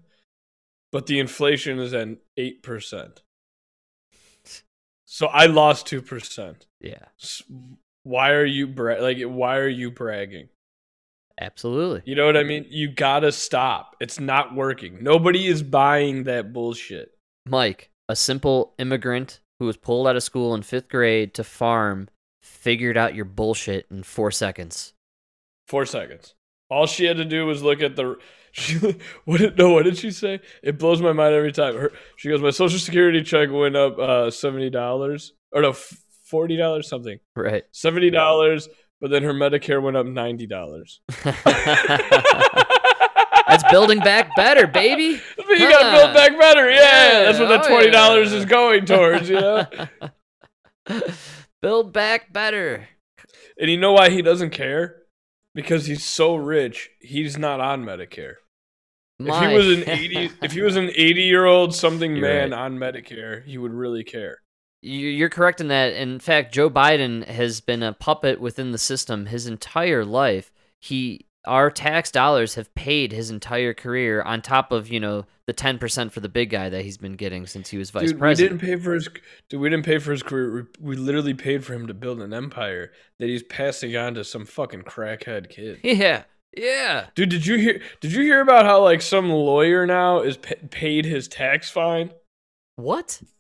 but the inflation is at eight percent. So I lost two percent. Yeah. Why are you bra- like? Why are you bragging? Absolutely. You know what I mean? You gotta stop. It's not working. Nobody is buying that bullshit. Mike, a simple immigrant who was pulled out of school in fifth grade to farm, figured out your bullshit in four seconds. Four seconds. All she had to do was look at the. *laughs* She what did no? What did she say? It blows my mind every time. Her, she goes, "My social security check went up uh, seventy dollars, or no, forty dollars something, Right. seventy dollars." But then her Medicare went up ninety dollars. *laughs* *laughs* That's building back better, baby. you gotta build back better. Yeah, that's what that Oh, twenty dollars yeah. is going towards. You know. Build back better. and you know why he doesn't care? Because he's so rich, he's not on Medicare. If he was an eighty, if he was an eighty-year-old something You're man right. on Medicare, he would really care. you're correct in that. In fact, Joe Biden has been a puppet within the system his entire life. He our tax dollars have paid his entire career on top of you know the 10% for the big guy that he's been getting since he was vice Dude, we president. didn't pay for his. Dude, we didn't pay for his career. We, we literally paid for him to build an empire that he's passing on to some fucking crackhead kid. *laughs* yeah, yeah. Dude, did you hear? Did you hear about how like some lawyer now is pa- paid his tax fine? What? *sighs*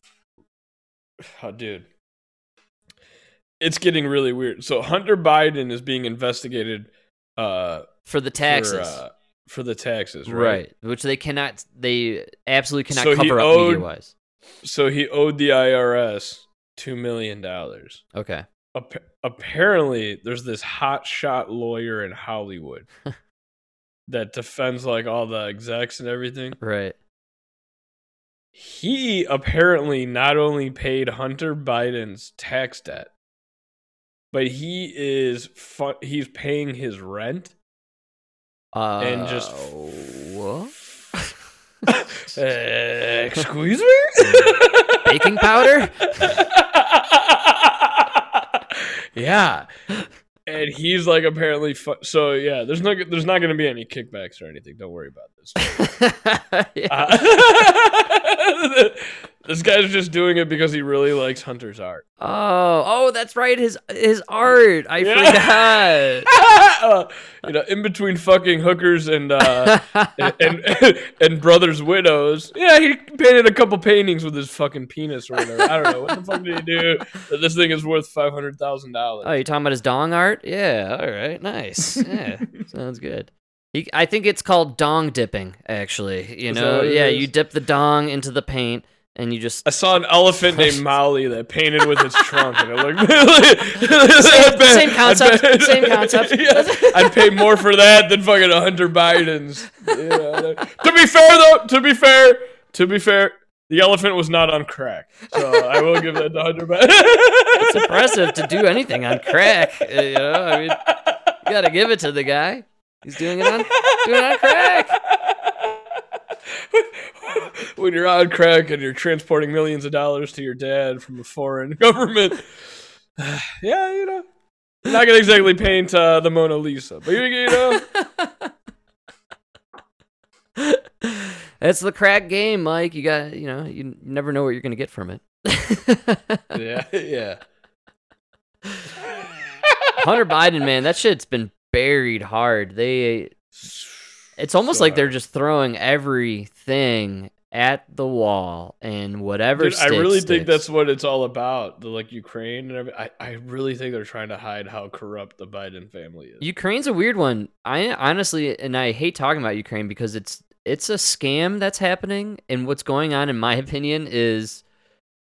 Oh, dude, it's getting really weird. So Hunter Biden is being investigated uh, For the taxes. for, uh, for the taxes, right? right. Which they cannot, they absolutely cannot So cover up owed- media wise. So he owed the IRS two million dollars. Okay. Appa- apparently there's this hot shot lawyer in Hollywood *laughs* that defends like all the execs and everything. Right. He apparently not only paid Hunter Biden's tax debt, but he is fu- he's paying his rent Uh, and just? Uh, *laughs* excuse me? Baking powder? *laughs* yeah. And he's like apparently fu- so yeah. There's no there's not going to be any kickbacks or anything. Don't worry about this. *laughs* Yeah. Uh, this guy's just doing it because he really likes Hunter's art. oh, oh, that's right. His his art. I forgot. Uh, *laughs* you know, in between fucking hookers and uh, *laughs* and, and and brothers' widows. Yeah, he painted a couple paintings with his fucking penis or whatever. I don't know what the fuck did he do. That this thing is worth five hundred thousand dollars. Oh, you talking about his dong art? Yeah. All right. Nice. Yeah. *laughs* Sounds good. He, I think it's called dong dipping. Actually, you Is know, yeah, you dip the dong into the paint, and you just I saw an elephant named *laughs* Molly that painted with its trunk, and it looked *laughs* *laughs* Same- I'd bet- same concept, bet- same concept. Yeah, I'd pay more for that than fucking Hunter Biden's. You know, to be fair, though, to be fair, to be fair, the elephant was not on crack, so I will give that to Hunter Biden. it's impressive to do anything on crack. uh, You know, I mean, you gotta give it to the guy. He's doing it on doing it on crack. *laughs* when you're on crack and you're transporting millions of dollars to your dad from a foreign *laughs* government, *sighs* yeah, you know, not gonna exactly paint uh, the Mona Lisa, but you, you know, *laughs* It's the crack game, Mike. You got you know, you never know what you're gonna get from it. yeah, yeah. Hunter Biden, man, that shit's been buried hard. They it's almost So like they're just throwing everything at the wall and whatever Dude, I sticks, really think that's what it's all about. The like Ukraine and everything. I, I really think they're trying to hide how corrupt the Biden family is. Ukraine's a weird one. I honestly, and I hate talking about Ukraine because it's it's a scam that's happening, and what's going on, in my *laughs* opinion, is,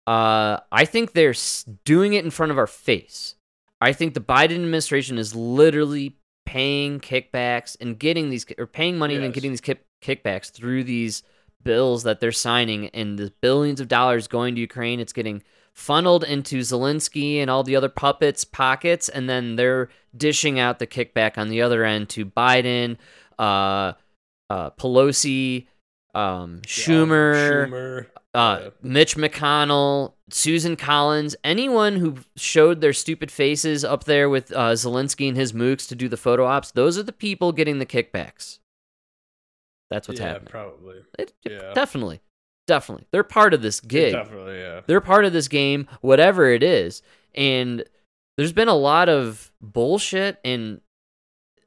uh, I think they're doing it in front of our face. I think the Biden administration is literally paying kickbacks and getting these, or paying money and getting these kick, kickbacks through these bills that they're signing, and the billions of dollars going to Ukraine. It's getting funneled into Zelensky and all the other puppets' pockets, and then they're dishing out the kickback on the other end to Biden, uh, uh, Pelosi, um, Schumer, Schumer. uh, yeah. Mitch McConnell, Susan Collins, anyone who showed their stupid faces up there with uh, Zelensky and his mooks to do the photo ops, those are the people getting the kickbacks. That's what's happening. yeah, happening. probably. It- yeah. Definitely. Definitely. They're part of this gig. Definitely, yeah. They're part of this game, whatever it is. And there's been a lot of bullshit and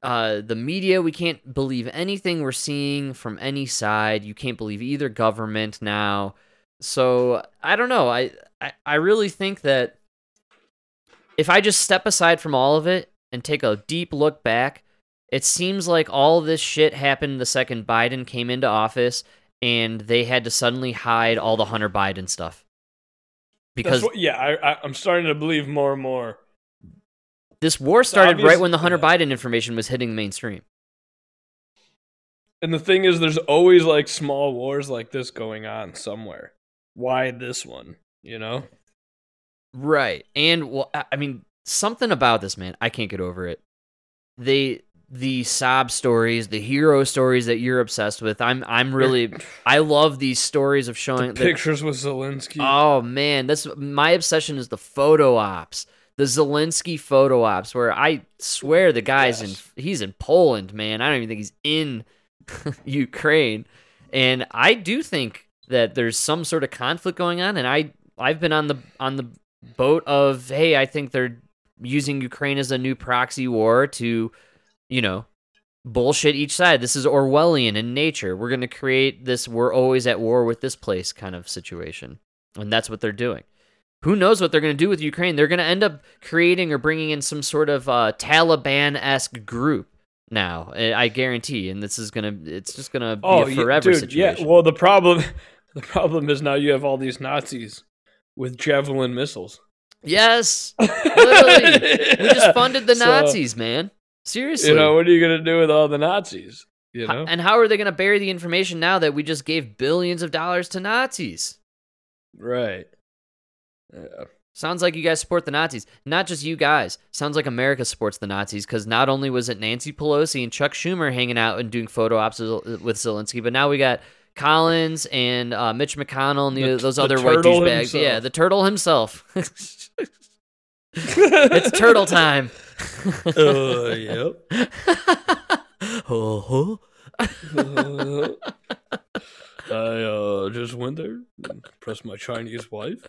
uh, the media. We can't believe anything we're seeing from any side. You can't believe either government now. So I don't know. I, I, I really think that if I just step aside from all of it and take a deep look back, it seems like all this shit happened the second Biden came into office and they had to suddenly hide all the Hunter Biden stuff. Because what, yeah, I, I, I'm starting to believe more and more. This war started obvious- right when the Hunter yeah. Biden information was hitting the mainstream. And the thing is, there's always like small wars like this going on somewhere. Why this one? You know? Right. And well, I mean, something about this man, I can't get over it. They the sob stories, the hero stories that you're obsessed with. I'm I'm really I love these stories of showing that- Pictures with Zelensky. Oh man, that's my obsession is the photo ops. The Zelensky photo ops where I swear the guy's Yes. in he's in Poland, man. I don't even think he's in *laughs* Ukraine. And I do think that there's some sort of conflict going on and I I've been on the on the boat of hey, I think they're using Ukraine as a new proxy war to, you know, bullshit each side. This is Orwellian in nature. We're going to create this we're always at war with this place kind of situation. And that's what they're doing. Who knows what they're going to do with Ukraine? They're going to end up creating or bringing in some sort of uh, Taliban esque group now. I guarantee. And this is going to, it's just going to be oh, a forever dude, situation. Yeah. Well, the problem, *laughs* the problem is now you have all these Nazis with javelin missiles. yes. *laughs* Literally. we just funded the So, Nazis, man. Seriously. You know, what are you gonna do with all the Nazis? You know, And how are they going to bury the information now that we just gave billions of dollars to Nazis? right? Yeah. Sounds like you guys support the Nazis. Not just you guys. Sounds like America supports the Nazis because not only was it Nancy Pelosi and Chuck Schumer hanging out and doing photo ops with Zelensky, but now we got Collins and uh, Mitch McConnell and the, The- those the other white douchebags. Yeah, the turtle himself. *laughs* it's turtle *laughs* time. Uh, yep. Oh, *laughs* Uh, I uh, just went there, and pressed my Chinese wife.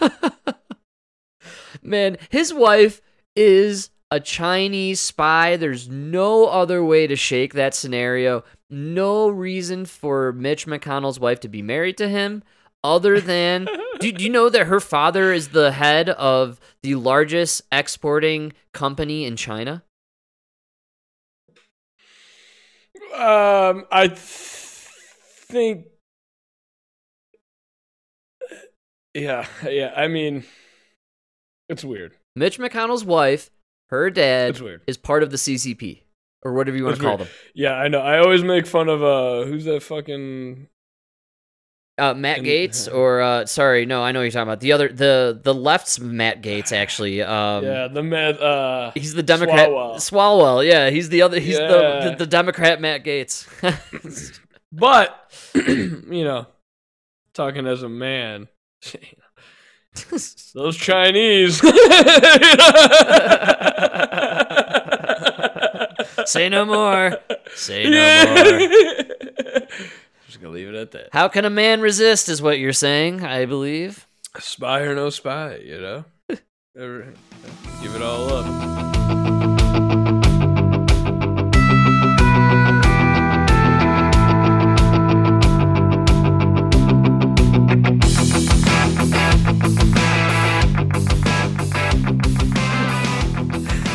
*laughs* Man, his wife is a Chinese spy. There's no other way to shake that scenario. No reason for Mitch McConnell's wife to be married to him other than *laughs* do, do you know that her father is the head of the largest exporting company in China? Um, I th- think. Yeah, *laughs* yeah. I mean, it's weird. Mitch McConnell's wife, her dad, is part of the CCP or whatever you want It's to call weird. them. Yeah, I know. I always make fun of uh, who's that fucking Uh, Matt And- Gaetz, *laughs* or uh, sorry, no, I know what you're talking about. The other, the the left's Matt Gaetz, actually. Um, yeah the man uh he's the Democrat. Swalwell. Swalwell, yeah, he's the other. He's the, the the Democrat Matt Gaetz. *laughs* But *clears throat* *clears throat* you know, talking as a man, *laughs* those Chinese. *laughs* Say no more. Say no Yeah. more. *laughs* Just gonna leave it at that. How can a man resist? Is what you're saying, I believe. Spy or no spy, you know. Give it all up.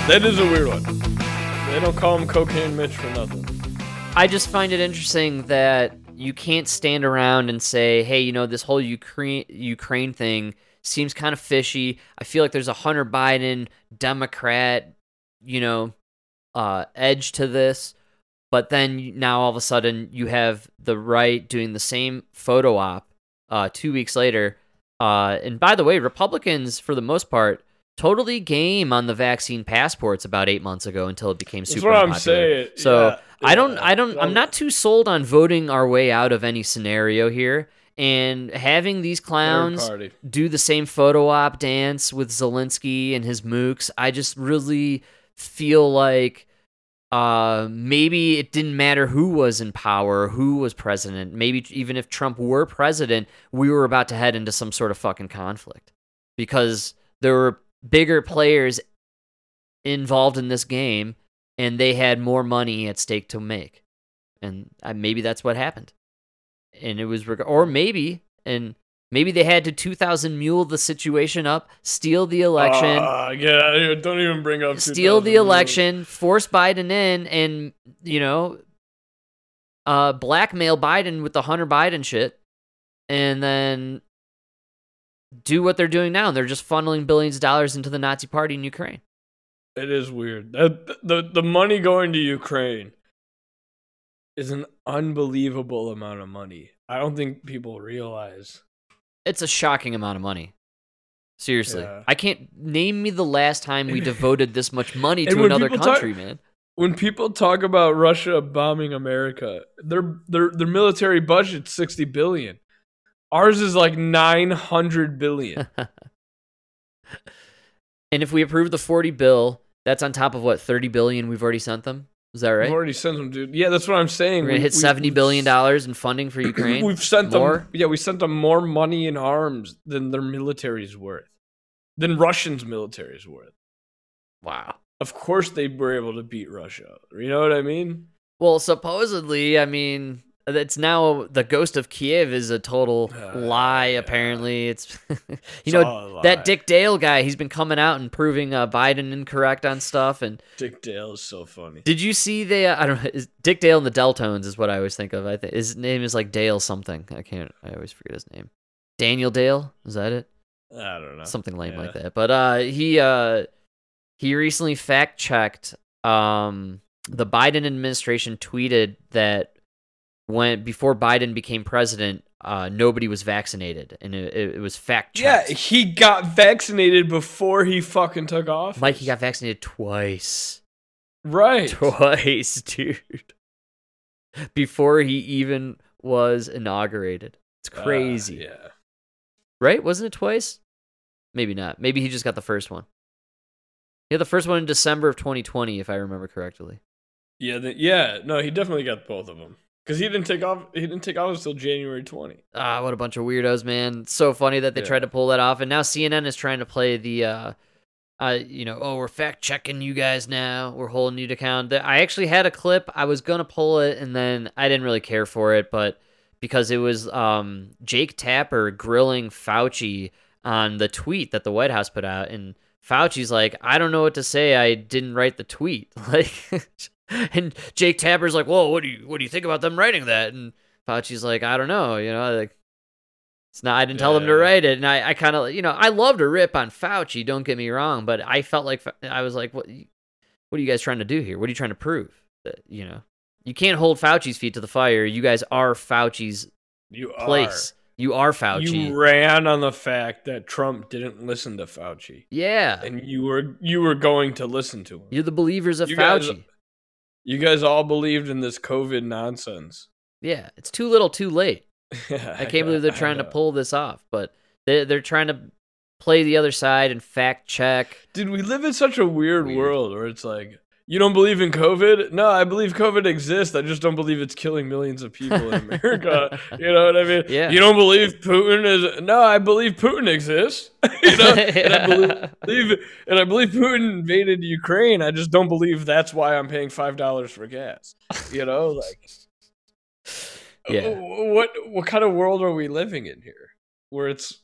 That is a weird one. They don't call him Cocaine Mitch for nothing. I just find it interesting that you can't stand around and say, "Hey, you know, this whole Ukraine Ukraine thing seems kind of fishy. I feel like there's a Hunter Biden Democrat, you know, uh, edge to this." But then now all of a sudden you have the right doing the same photo op uh, two weeks later. Uh, and by the way, Republicans, for the most part, totally game on the vaccine passports about eight months ago until it became That's super what I'm saying. So Yeah, I don't, yeah. I don't, I'm not too sold on voting our way out of any scenario here. And having these clowns do the same photo op dance with Zelensky and his mooks, I just really feel like uh, maybe it didn't matter who was in power, who was president. Maybe even if Trump were president, we were about to head into some sort of fucking conflict because there were bigger players involved in this game and they had more money at stake to make. And uh, maybe that's what happened. And it was, reg- or maybe, and maybe they had to 2000 mule the situation up, steal the election, Ah, get out of here. Don't even bring up steal the 2000. election, force Biden in, and, you know, uh, blackmail Biden with the Hunter Biden shit, and then do what they're doing now. They're just funneling billions of dollars into the Nazi party in Ukraine. It is weird. That the the money going to Ukraine is an unbelievable amount of money. I don't think people realize. It's a shocking amount of money. Seriously. Yeah. I can't name me the last time we *laughs* devoted this much money to another people talk- country, man. when people talk about Russia bombing America, their their their military budget's sixty billion. Ours is like nine hundred billion. *laughs* and if we approve the 40 bill, that's on top of what 30 billion we've already sent them. Is that right? We've already sent them, dude. Yeah, that's what I'm saying. We're gonna We- hit we- 70 we've billion dollars in funding for *clears throat* Ukraine. We've sent More? them. Yeah, we sent them more money in arms than their military's worth, than Russians' military's worth. Wow. Of course, they were able to beat Russia. You know what I mean? Well, supposedly, I mean, it's now the ghost of Kiev is a total Uh, lie. yeah. Apparently, it's *laughs* you It's know all a lie. that Dick Dale guy. He's been coming out and proving uh, Biden incorrect on stuff. And Dick Dale is so funny. did you see the? Uh, I don't know. Is Dick Dale and the Deltones is what I always think of. I think his name is like Dale something. I can't. I always forget his name. Daniel Dale. Is that it? I don't know. something lame like that. But uh, he uh, he recently fact checked. Um, the Biden administration tweeted that when before Biden became president, uh, nobody was vaccinated, and it, it, was fact checked. Yeah, he got vaccinated before he fucking took off. Mike, he got vaccinated twice. right. Twice, *laughs* dude. Before he even was inaugurated. It's Uh, crazy. yeah. Right? Wasn't it twice? Maybe not. Maybe he just got the first one. He had the first one in December of 2020, if I remember correctly. Yeah. The, yeah. No, he definitely got both of them because he didn't take off. He didn't take off until January 20. Ah, what a bunch of weirdos, man. It's so funny that they Yeah. tried to pull that off. And now CNN is trying to play the, uh, uh, you know, oh, we're fact checking you guys now. We're holding you to account. I actually had a clip. I was going to pull it, and then I didn't really care for it, but because it was um, Jake Tapper grilling Fauci on the tweet that the White House put out. And Fauci's like, I don't know what to say. I didn't write the tweet. *laughs* Like, *laughs* and Jake Tapper's like, whoa, what do you what do you think about them writing that? And Fauci's like, I don't know, you know, like it's not. I didn't tell them to write it, and I, I kind of, you know, I love to rip on Fauci. Don't get me wrong, but I felt like I was like, what, what are you guys trying to do here? What are you trying to prove? That you know, you can't hold Fauci's feet to the fire. You guys are Fauci's You place. You are are. Fauci. You ran on the fact that Trump didn't listen to Fauci, yeah, and you were you were going to listen to him. you're the believers of You guys- Fauci. You guys all believed in this COVID nonsense. yeah, it's too little, too late. I *laughs* I can't believe they're trying to pull this off, but they they're trying to play the other side and fact check. Dude, we live in such a weird, Weird. world where it's like, you don't believe in COVID? No, I believe COVID exists. I just don't believe it's killing millions of people in *laughs* America. you know what I mean? Yeah. You don't believe Putin is? No, I believe Putin exists. *laughs* you know, *laughs* and I believe, believe, and I believe Putin invaded Ukraine. I just don't believe that's why I'm paying five dollars for gas. You know, like, Yeah. what what kind of world are we living in here? Where it's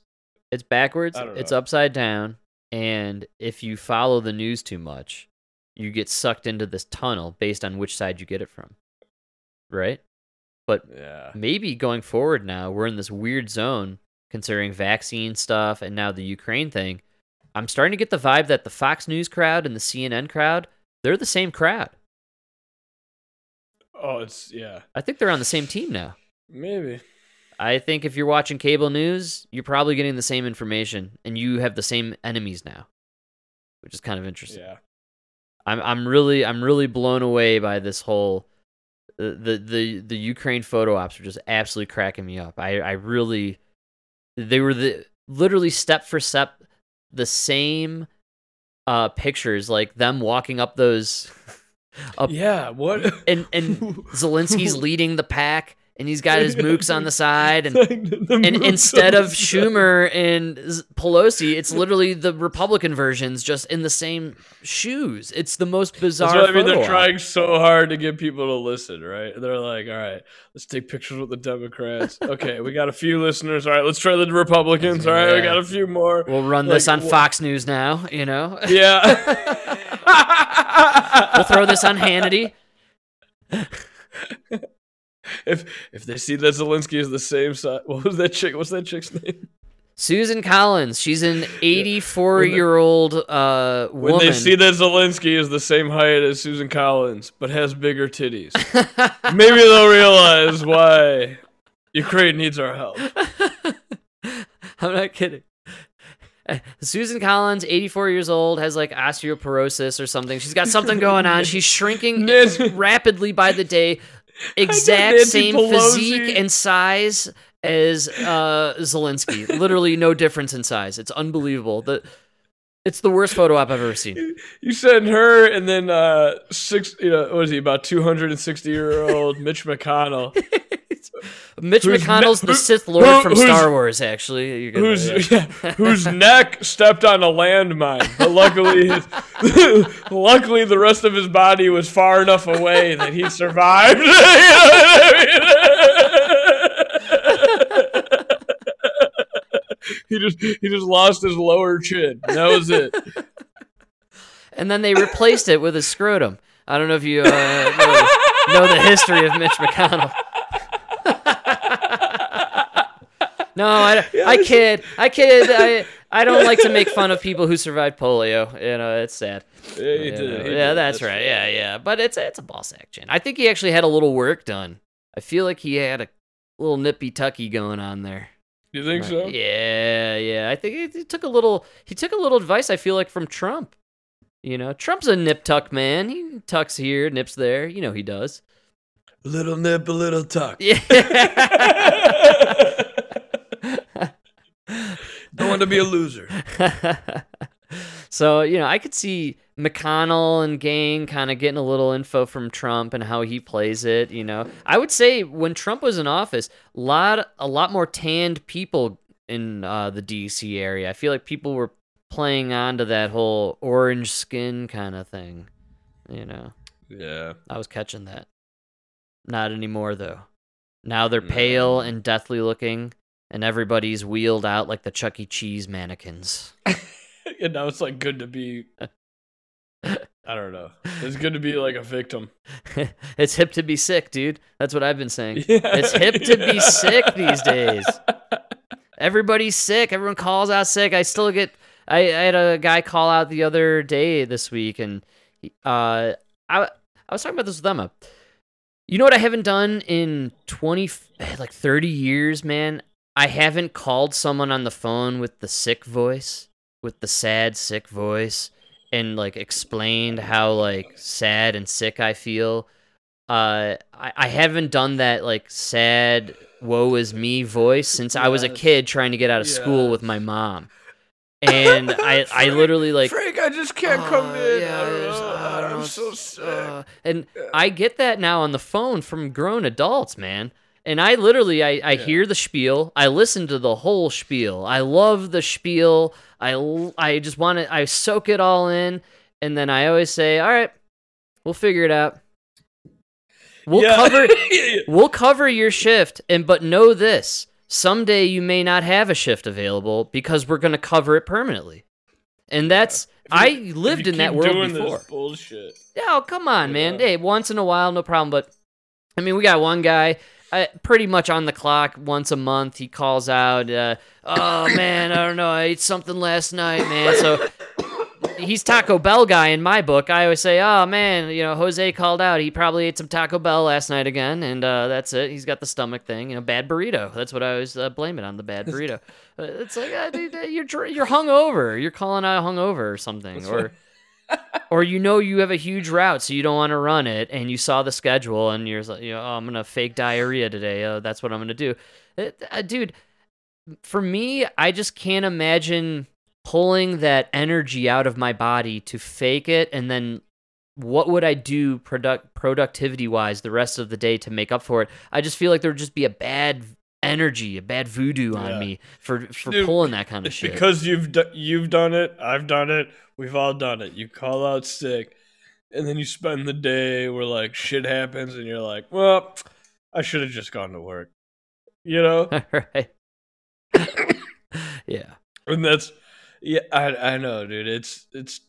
It's backwards, it's upside down, and if you follow the news too much, you get sucked into this tunnel based on which side you get it from. Right? But yeah, maybe going forward now, we're in this weird zone considering vaccine stuff and now the Ukraine thing. I'm starting to get the vibe that the Fox News crowd and the CNN crowd, they're the same crowd. oh, it's yeah, I think they're on the same team now. maybe. I think if you're watching cable news, you're probably getting the same information and you have the same enemies now, which is kind of interesting. Yeah. I'm I'm really I'm really blown away by this whole the the the, Ukraine photo ops are just absolutely cracking me up. I I really they were the literally step for step the same uh pictures like them walking up those *laughs* up Yeah, what? and and *laughs* Zelensky's *laughs* leading the pack and he's got his mooks on the side and *laughs* and and instead of Schumer and Pelosi, it's literally the Republican versions just in the same shoes. It's the most bizarre. I mean. They're op. trying so hard to get people to listen, right? They're like, all right, let's take pictures with the Democrats. *laughs* Okay, we got a few listeners. All right, let's try the Republicans. All right, we got a few more. We'll run this on wh- Fox News now. You know, Yeah. *laughs* we'll throw this on Hannity. If if they see that Zelensky is the same size, *laughs* what was that chick? What's that chick's name? Susan Collins. She's an *laughs* 84 year old uh, When they see that Zelensky is the same height as Susan Collins but has bigger titties, *laughs* maybe they'll realize why Ukraine needs our help. I'm not kidding. Susan Collins, 84 years old, has like osteoporosis or something. She's got something going on. She's shrinking rapidly by the day. Exact same Pelosi. physique and size as uh, Zelensky. Literally no difference in size. It's unbelievable. The it's the worst photo op I've ever seen. You send her and then uh six you know, what is he, about two hundred and sixty year old *laughs* Mitch McConnell. Mitch Who's McConnell's ne- the Sith Lord who- from Star Wars. Actually, gonna- whose *laughs* yeah. yeah, whose neck stepped on a landmine, but luckily his, *laughs* luckily the rest of his body was far enough away that he survived. He just he just lost his lower chin. That was it. *laughs* and then they replaced it with a scrotum. I don't know if you uh, know, know the history of Mitch McConnell. *laughs* no, I, I kid, I kid. I I don't like to make fun of people who survived polio. You know, it's sad. Yeah, he You did. know, he yeah, did. that's, right. Yeah, yeah. But it's it's a boss action. I think he actually had a little work done. I feel like he had a little nippy tucky going on there. You think so? Yeah, yeah. I think he, he took a little. He took a little advice. I feel like from Trump. You know, Trump's a nip tuck man. He tucks here, nips there. You know he does. Little nip, a little tuck. Yeah. *laughs* Don't want to be a loser. *laughs* so you know, I could see McConnell and gang kind of getting a little info from Trump and how he plays it. You know, I would say when Trump was in office, a lot a lot more tanned people in uh, the D.C. area. I feel like people were playing onto that whole orange skin kind of thing. You know, Yeah. I was catching that. Not anymore though. Now they're No. pale and deathly looking, and everybody's wheeled out like the Chuck E. Cheese mannequins. *laughs* And now it's like good to be. *laughs* I don't know. It's good to be like a victim. *laughs* it's hip to be sick, dude. That's what I've been saying. *laughs* Yeah. It's hip to be sick these days. *laughs* Everybody's sick. Everyone calls out sick. I still get. I, I had a guy call out the other day this week, and uh, I I was talking about this with Emma. You know what I haven't done in twenty like thirty years, man. I haven't called someone on the phone with the sick voice, with the sad sick voice, and like explained how like sad and sick I feel. Uh, I, I haven't done that like sad woe is me voice since I was a kid trying to get out of school with my mom. *laughs* And I, I literally like Frank, I just can't come "Oh, in. yeah, I don't there's- know. I don't know, I'm so sick. uh," and I get that now on the phone from grown adults, man. And I literally, I, I Yeah. hear the spiel. I listen to the whole spiel. I love the spiel. I, I just want to, I soak it all in. And then I always say, all right, we'll figure it out. We'll Yeah. cover, *laughs* Yeah, yeah. we'll cover your shift. And, but know this someday you may not have a shift available because we're going to cover it permanently. And that's, I If you lived in that world before. This bullshit. Yeah, oh, come on, man. Hey, once in a while, no problem. But I mean, we got one guy uh, pretty much on the clock once a month. He calls out, uh, "Oh man, I don't know. I ate something last night, man." So he's Taco Bell guy in my book. I always say, "Oh man, you know, Jose called out. He probably ate some Taco Bell last night again, and uh, that's it. He's got the stomach thing. You know, bad burrito. That's what I always uh, blame it on. The bad burrito. Uh, it's like uh, dude, you're you're hungover. You're calling out hungover or something, or or you know you have a huge route, so you don't want to run it, and you saw the schedule, and you're like, you know, oh, I'm gonna fake diarrhea today. Oh, that's what I'm gonna do, It- uh, dude. For me, I just can't imagine pulling that energy out of my body to fake it, and then what would I do product productivity wise the rest of the day to make up for it? I just feel like there would just be a bad energy, a bad voodoo on Yeah. me for for Dude, pulling that kind of shit. because you've do- you've done it. I've done it. We've all done it. You call out sick, and then you spend the day where like shit happens, and you're like, "Well, I should have just gone to work," you know. *laughs* right. yeah. and that's yeah, I I know, dude. It's it's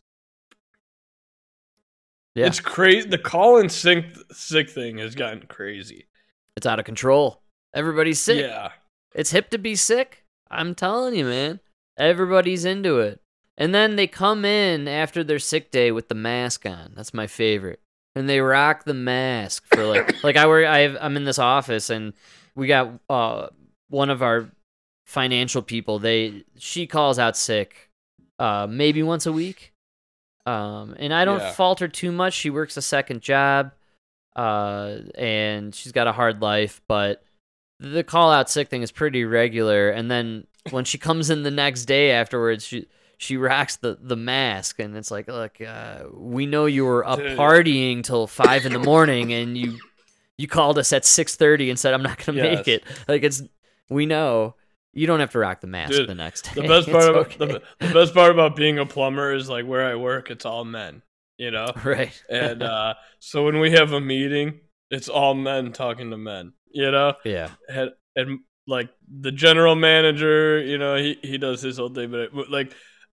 Yeah. it's crazy. The call in sick sick thing has gotten crazy. It's out of control. Everybody's sick. Yeah, It's hip to be sick. I'm telling you, man. Everybody's into it. And then they come in after their sick day with the mask on. That's my favorite. And they rock the mask for like *coughs* like I work I I'm in this office and we got uh one of our financial people. They she calls out sick uh, maybe once a week. Um, and I don't Yeah. fault her too much. She works a second job, uh, and she's got a hard life, but the call out sick thing is pretty regular. And then when she comes in the next day afterwards, she she rocks the the mask, and it's like, look, uh, we know you were up Dude. partying till five in the morning, and you you called us at six thirty and said I'm not gonna Yes. make it. Like it's we know. You don't have to rock the mask Dude, the next day. The best *laughs* part about okay. the, the best part about being a plumber is like where I work, it's all men. You know, *laughs* right. and *laughs* uh, so when we have a meeting, it's all men talking to men. You know, yeah. and, and like the general manager, you know, he he does his whole thing, but it, like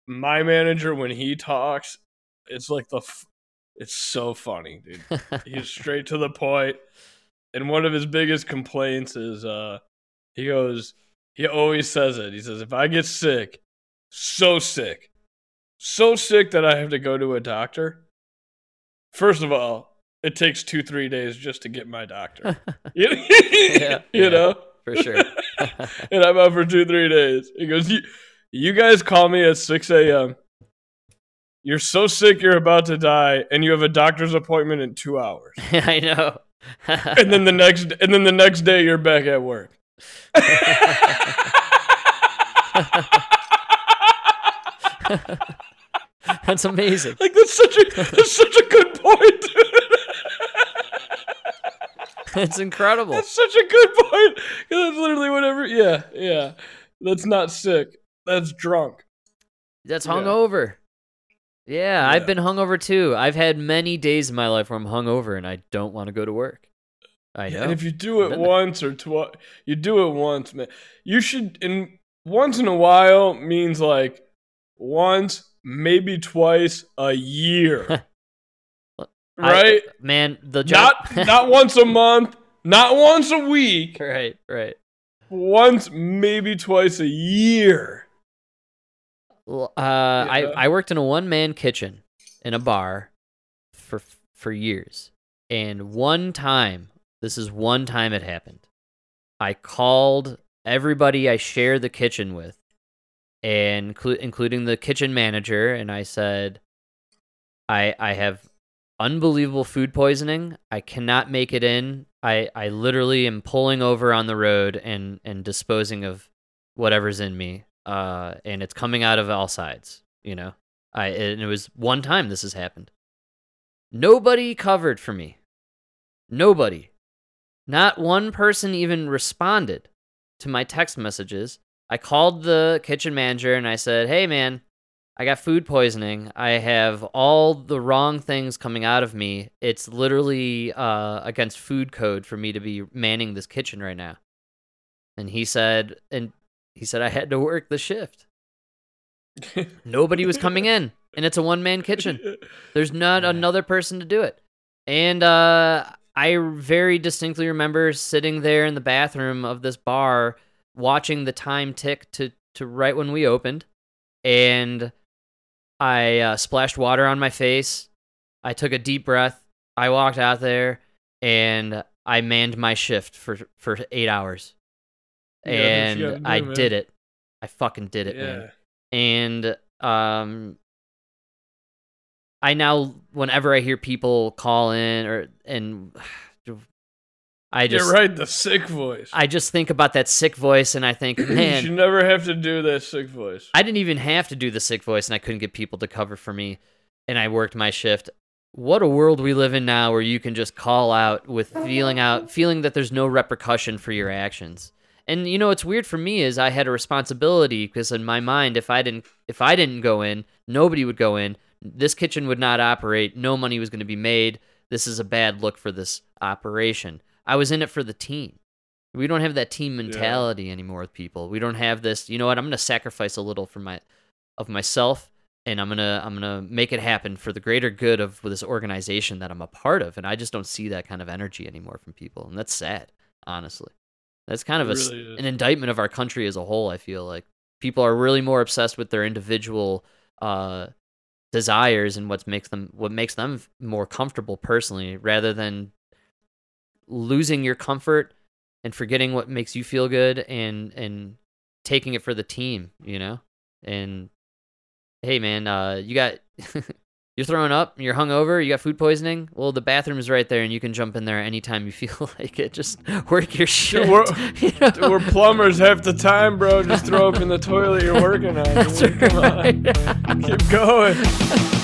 my manager when he talks, it's like the, f- it's so funny, dude. *laughs* He's straight to the point, and one of his biggest complaints is, uh, he goes, he always says it. He says, if I get sick, so sick, so sick that I have to go to a doctor. First of all, it takes two three days just to get my doctor. *laughs* you, *laughs* Yeah, you yeah. know For sure. and I'm out for two, three days. He goes, you, guys call me at 6 a.m. You're so sick you're about to die, and you have a doctor's appointment in two hours. *laughs* I know. *laughs* And then the next and then the next day you're back at work. *laughs* That's amazing. Like that's such a that's such a good point. It's incredible. that's such a good point. That's literally whatever. Yeah, yeah. That's not sick. That's drunk. That's Yeah. hungover. Yeah, I've Yeah. been hungover too. I've had many days in my life where I'm hungover and I don't want to go to work. I know. And if you do it Been there. once or twice, you do it once, man. You should, and once in a while means like once, maybe twice a year, *laughs* I- right? man, the job. not *laughs* not once a month, not once a week, right, right. once maybe twice a year. Uh, I Yeah. I worked in a one man kitchen in a bar for for years, and one time, this is one time it happened. I called everybody I share the kitchen with, and inclu- including the kitchen manager, and I said, I I have unbelievable food poisoning. I cannot make it in. I I literally am pulling over on the road and and disposing of whatever's in me. Uh, and it's coming out of all sides. You know, I and it was one time this has happened. Nobody covered for me. Nobody. Not one person even responded to my text messages. I called the kitchen manager and I said, "Hey man, I got food poisoning. I have all the wrong things coming out of me. It's literally uh, against food code for me to be manning this kitchen right now." And he said, and he said I had to work the shift. *laughs* Nobody was coming in, and it's a one man kitchen. There's not another person to do it. And uh, I very distinctly remember sitting there in the bathroom of this bar, watching the time tick to to right when we opened, and I uh, splashed water on my face. I took a deep breath. I walked out there, and I manned my shift for for eight hours, You gotta do what you and do, I man. did it. I fucking did it, man and um I now whenever I hear people call in or and *sighs* I just right, the sick voice. I just think about that sick voice and I think, *clears throat* man, you should never have to do that sick voice. I didn't even have to do the sick voice and I couldn't get people to cover for me and I worked my shift. What a world we live in now where you can just call out with feeling out feeling that there's no repercussion for your actions. And you know what's weird for me is I had a responsibility because in my mind if I didn't if I didn't go in, nobody would go in. This kitchen would not operate. No money was going to be made. This is a bad look for this operation. I was in it for the team. We don't have that team mentality anymore with people. We don't have this, you know what? I'm going to sacrifice a little for my of myself and I'm going to I'm going to make it happen for the greater good of this organization that I'm a part of and I just don't see that kind of energy anymore from people and that's sad, honestly. That's kind of a, really an indictment of our country as a whole, I feel like. People are really more obsessed with their individual uh desires and what makes them what makes them more comfortable personally rather than losing your comfort and forgetting what makes you feel good and and taking it for the team, you know? And hey man, uh, you got *laughs* you're throwing up, you're hungover, you got food poisoning. Well, the bathroom is right there, and you can jump in there anytime you *laughs* feel like it. Just work your shit. we're, *laughs* you know? Dude, we're plumbers half the time, bro. Just throw up in the toilet you're working on. *laughs* That's Come right. on. Keep going.